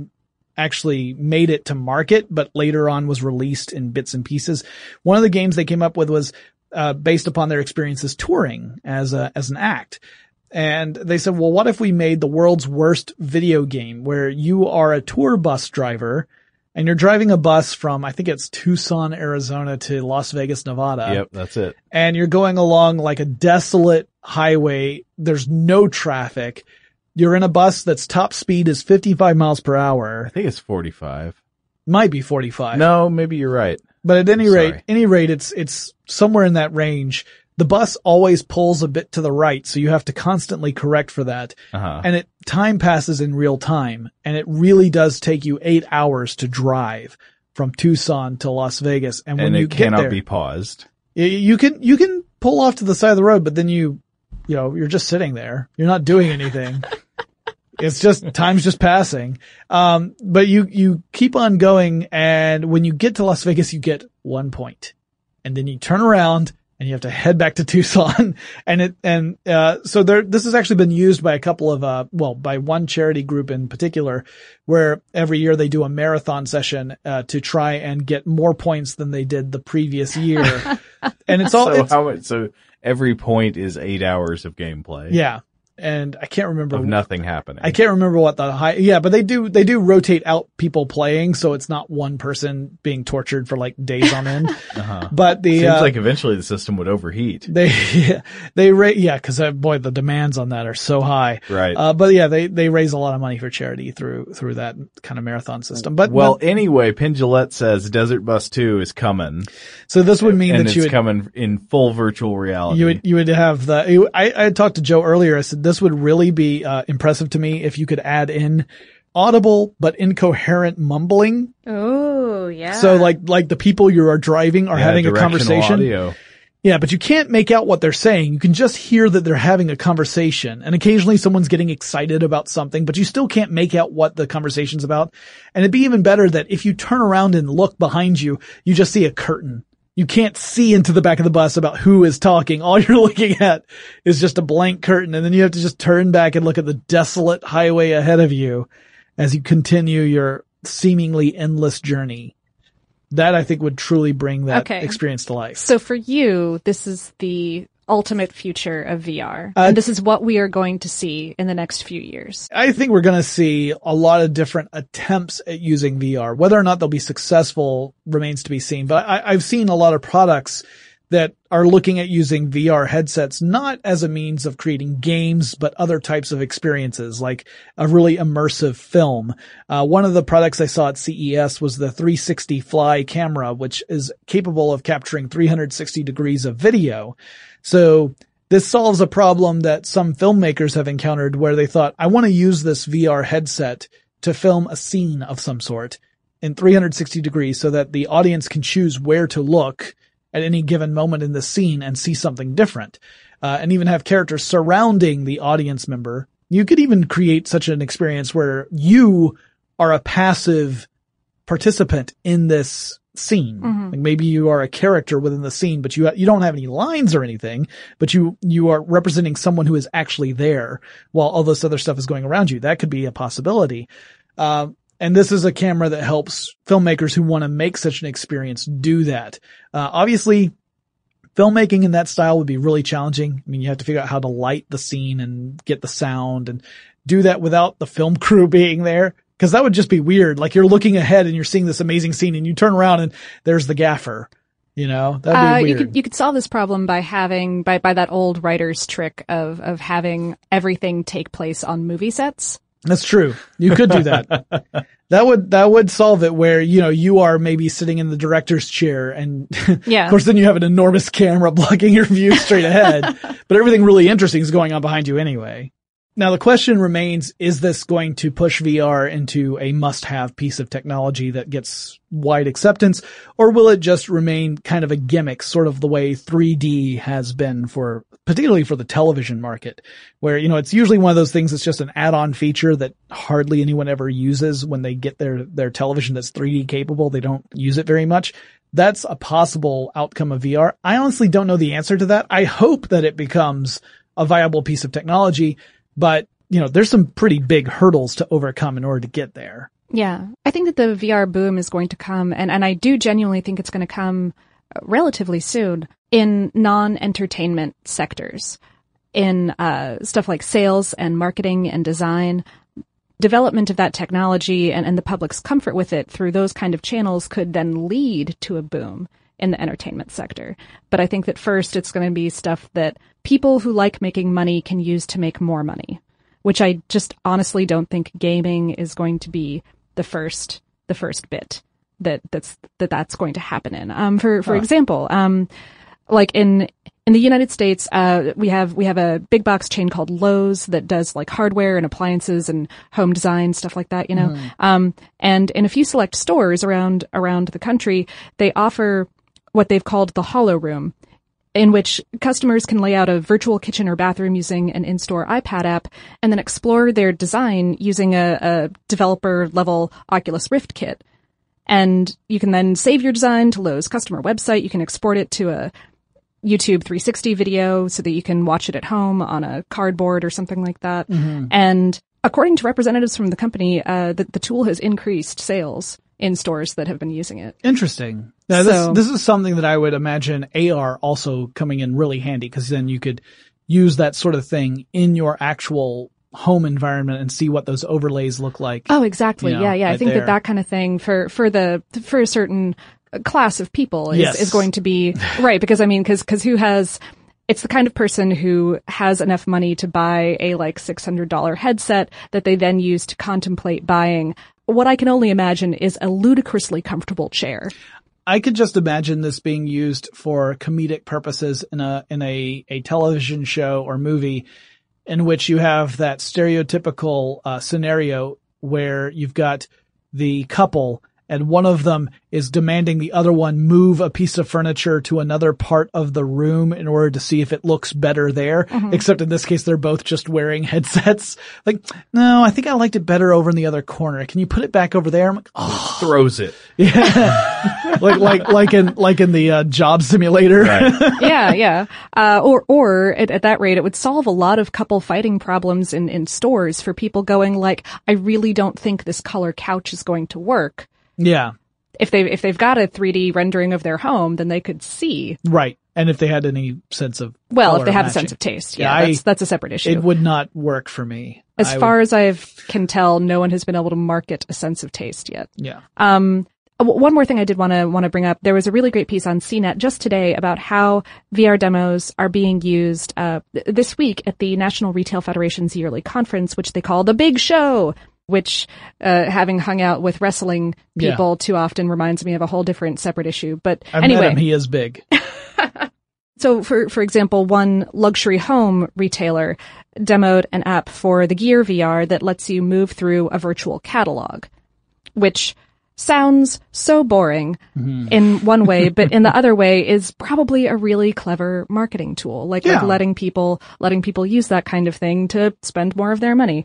actually made it to market, but later on was released in bits and pieces. One of the games they came up with was uh, based upon their experiences touring as a as an act. And they said, well, what if we made the world's worst video game where you are a tour bus driver and you're driving a bus from, I think it's Tucson, Arizona to Las Vegas, Nevada. yep, that's it. And you're going along like a desolate highway. There's no traffic. You're in a bus that's top speed is 55 miles per hour. I think it's 45. Might be 45. No, maybe you're right. But at any Sorry. rate, any rate, it's, it's somewhere in that range. The bus always pulls a bit to the right, so you have to constantly correct for that. Uh-huh. And it, time passes in real time, and it really does take you eight hours to drive from Tucson to Las Vegas. And when and you it cannot there, be paused. you can, you can pull off to the side of the road, but then you, you know, you're just sitting there. You're not doing anything. (laughs) It's just time's just passing. Um, but you you keep on going, and when you get to Las Vegas, you get one point, and then you turn around and you have to head back to (laughs) Tucson. And it and uh, so there this has actually been used by a couple of uh well by one charity group in particular, where every year they do a marathon session uh, to try and get more points than they did the previous year. (laughs) and it's all so it's, how much? So every point is eight hours of gameplay. yeah. And I can't remember Of nothing happening. I can't remember what the high, yeah, but they do, they do rotate out people playing, so it's not one person being tortured for like days on end. (laughs) Uh-huh. But the, Seems uh, like eventually the system would overheat. they, they rate, yeah, cause uh, boy, the demands on that are so high. Right. Uh, but yeah, they, they raise a lot of money for charity through, through that kind of marathon system. But, well, but- anyway, Penn and Teller says Desert Bus 2 is coming. so this would mean and that it's you would, coming in full virtual reality. you would, you would have the, you- I, I talked to Joe earlier. I said this would really be, uh, impressive to me if you could add in audible but incoherent mumbling Oh yeah. So like like the people you are driving are Yeah, having a directional conversation. Audio. Yeah, but you can't make out what they're saying. You can just hear that they're having a conversation and occasionally someone's getting excited about something, but you still can't make out what the conversation's about. And it'd be even better that if you turn around and look behind you, you just see a curtain. You can't see into the back of the bus about who is talking. All (laughs) you're looking at is just a blank curtain and then you have to just turn back and look at the desolate highway ahead of you as you continue your seemingly endless journey. That I think would truly bring that Okay. experience to life. So for you, this is the ultimate future of VR, Uh, and this is what we are going to see in the next few years. I think we're going to see a lot of different attempts at using VR. Whether or not they'll be successful remains to be seen. But I, I've seen a lot of products that are looking at using VR headsets not as a means of creating games, but other types of experiences, like a really immersive film. Uh, one of the products I saw at CES was the 360fly camera, which is capable of capturing 360 degrees of video. So this solves a problem that some filmmakers have encountered where they thought, I want to use this VR headset to film a scene of some sort in 360 degrees so that the audience can choose where to look at any given moment in the scene and see something different. Uh, and even have characters surrounding the audience member. You could even create such an experience where you are a passive participant in this scene. Mhm. Like maybe you are a character within the scene, but you you don't have any lines or anything, but you you are representing someone who is actually there while all this other stuff is going around you. That could be a possibility. Uh, and this is a camera that helps filmmakers who want to make such an experience do that. Uh, obviously, filmmaking in that style would be really challenging. I mean, you have to figure out how to light the scene and get the sound and do that without the film (laughs) crew being there. Cause that would just be weird. Like you're looking ahead and you're seeing this amazing scene and you turn around and there's the gaffer. You know, that'd be Uh, weird. you could you could solve this problem by having by by that old writer's trick of of having everything take place on movie sets. That's true. You could do that. (laughs) that would that would solve it where, you know, you are maybe sitting in the director's chair and (laughs) Yeah. of course then you have an enormous camera (laughs) blocking your view straight ahead, but everything really interesting is going on behind you anyway. Now the question remains, is this going to push VR into a must-have piece of technology that gets wide acceptance, or will it just remain kind of a gimmick, sort of the way 3D has been for, particularly for the television market, where, you know, it's usually one of those things that's just an add-on feature that hardly anyone ever uses when they get their, their television that's 3D capable. They don't use it very much. That's a possible outcome of VR. I honestly don't know the answer to that. I hope that it becomes a viable piece of technology, but you know, there's some pretty big hurdles to overcome in order to get there. Yeah, I think that the VR boom is going to come, and and I do genuinely think it's going to come uh, relatively soon in non-entertainment sectors, in uh, stuff like sales and marketing and design. Development of that technology and, and the public's comfort with it through those kind of channels could then lead to a boom in the entertainment sector. But I think that first it's going to be stuff that people who like making money can use to make more money, which I just honestly don't think gaming is going to be the first the first bit that that's that that's going to happen in. Um, for for Huh. example, um, like in in the United States, uh, we have we have a big box chain called Lowe's that does like hardware and appliances and home design stuff like that. You know, Mhm. um, and in a few select stores around around the country, they offer what they've called the Holoroom, in which customers can lay out a virtual kitchen or bathroom using an in-store iPad app, and then explore their design using a, a developer level Oculus Rift kit. And you can then save your design to Lowe's customer website. You can export it to a YouTube 360 video so that you can watch it at home on a cardboard or something like that. Mhm. And according to representatives from the company, uh, the, the tool has increased sales in stores that have been using it. Interesting. Now, So- this, this is something that I would imagine AR also coming in really handy because then you could use that sort of thing in your actual home environment and see what those overlays look like. Oh, exactly. you know, yeah, yeah. I think there. that that kind of thing for for the for a certain class of people is Yes. is going to be (laughs) right because I mean because because who has it's the kind of person who has enough money to buy a like $600 headset that they then use to contemplate buying what I can only imagine is a ludicrously comfortable chair. I could just imagine this being used for comedic purposes in a in a a television show or movie in which you have that stereotypical uh, scenario where you've got the couple and one of them is demanding the other one move a piece of furniture to another part of the room in order to see if it looks better there. Mhm. Except in this case, they're both just wearing (laughs) headsets. Like, no, I think I liked it better over in the other corner. Can you put it back over there? I'm like, oh, Throws it. (laughs) yeah, like like like in like in the uh, job simulator. (laughs) yeah, yeah. Uh, or or at, at that rate, it would solve a lot of couple fighting problems in in stores for people going like, I really don't think this color couch is going to work. Yeah, If they if they've got a 3D rendering of their home, then they could see. right. And if they had any sense of Well, if they have a sense of taste, yeah, that's that's a separate issue. It would not work for me. as I would- far as I can tell, no one has been able to market a sense of taste yet. yeah. Um, Uh, One more thing I did want to want to bring up. There was a really great piece on CNET just today about how VR demos are being used uh, this week at the National Retail Federation's yearly conference, which they call the Big Show. Which, uh, having hung out with wrestling Yeah. people too often, reminds me of a whole different separate issue. But I've anyway, met him. He is big. (laughs) so for for example, one luxury home retailer demoed an app for the Gear VR that lets you move through a virtual catalog, which sounds so boring in one way, but in the (laughs) other way is probably a really clever marketing tool, like, like letting people letting people use that kind of thing to spend more of their money.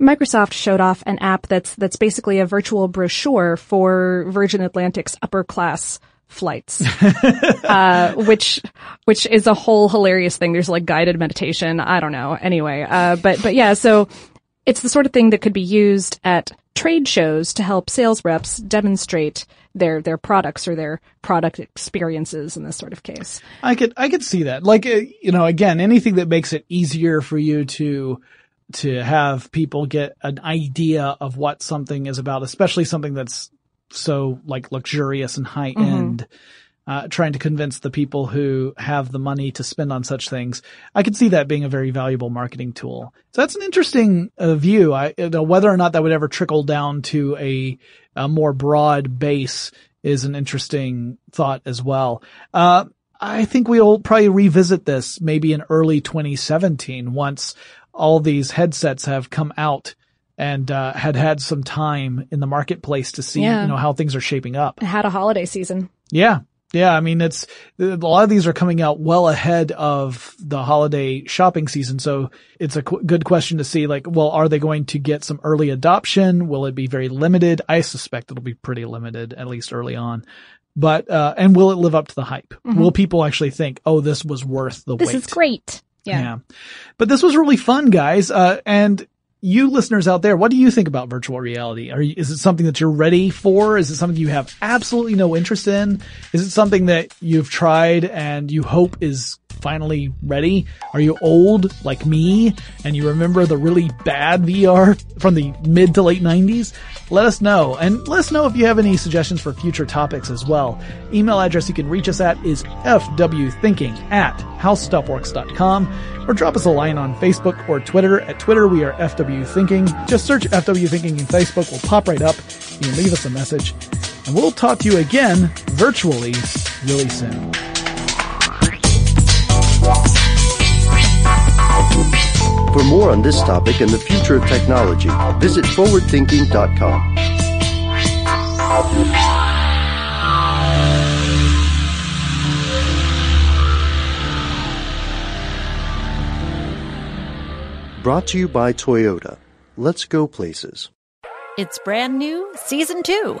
Microsoft showed off an app that's that's basically a virtual brochure for Virgin Atlantic's upper class flights, (laughs) uh, which which is a whole hilarious thing. There's like guided meditation. I don't know. Anyway, uh, but but yeah, so it's the sort of thing that could be used at trade shows to help sales reps demonstrate their their products or their product experiences in this sort of case. I could I could see that. Like uh, you know, again, anything that makes it easier for you to to have people get an idea of what something is about, especially something that's so like luxurious and high end. Uh, trying to convince the people who have the money to spend on such things. I could see that being a very valuable marketing tool. So that's an interesting uh, view. I, you know, whether or not that would ever trickle down to a, a more broad base is an interesting thought as well. Uh, I think we'll probably revisit this maybe in early 2017 once all these headsets have come out and uh, had had some time in the marketplace to see, Yeah. you know, how things are shaping up. It had a holiday season. Yeah. Yeah. I mean, it's a lot of these are coming out well ahead of the holiday shopping season. So it's a qu- good question to see like, well, are they going to get some early adoption? Will it be very limited? I suspect it'll be pretty limited, at least early on. But, uh, and will it live up to the hype? Mhm. Will people actually think, oh, this was worth the This wait? is great. Yeah. But this was really fun, guys. Uh, and you listeners out there, what do you think about virtual reality? Are you, is it something that you're ready for? Is it something you have absolutely no interest in? Is it something that you've tried and you hope is finally ready? Are you old like me and you remember the really bad VR from the mid to late 90s? Let us know and let us know if you have any suggestions for future topics as well. Email address you can reach us at is fwthinking at howstuffworks.com or drop us a line on Facebook or Twitter. At Twitter, we are fwthinking. Just search FW Thinking in Facebook. We'll pop right up. You can leave us a message and we'll talk to you again virtually really soon. For more on this topic and the future of technology, visit forwardthinking.com. Brought to you by Toyota. Let's go places. It's brand new, season two.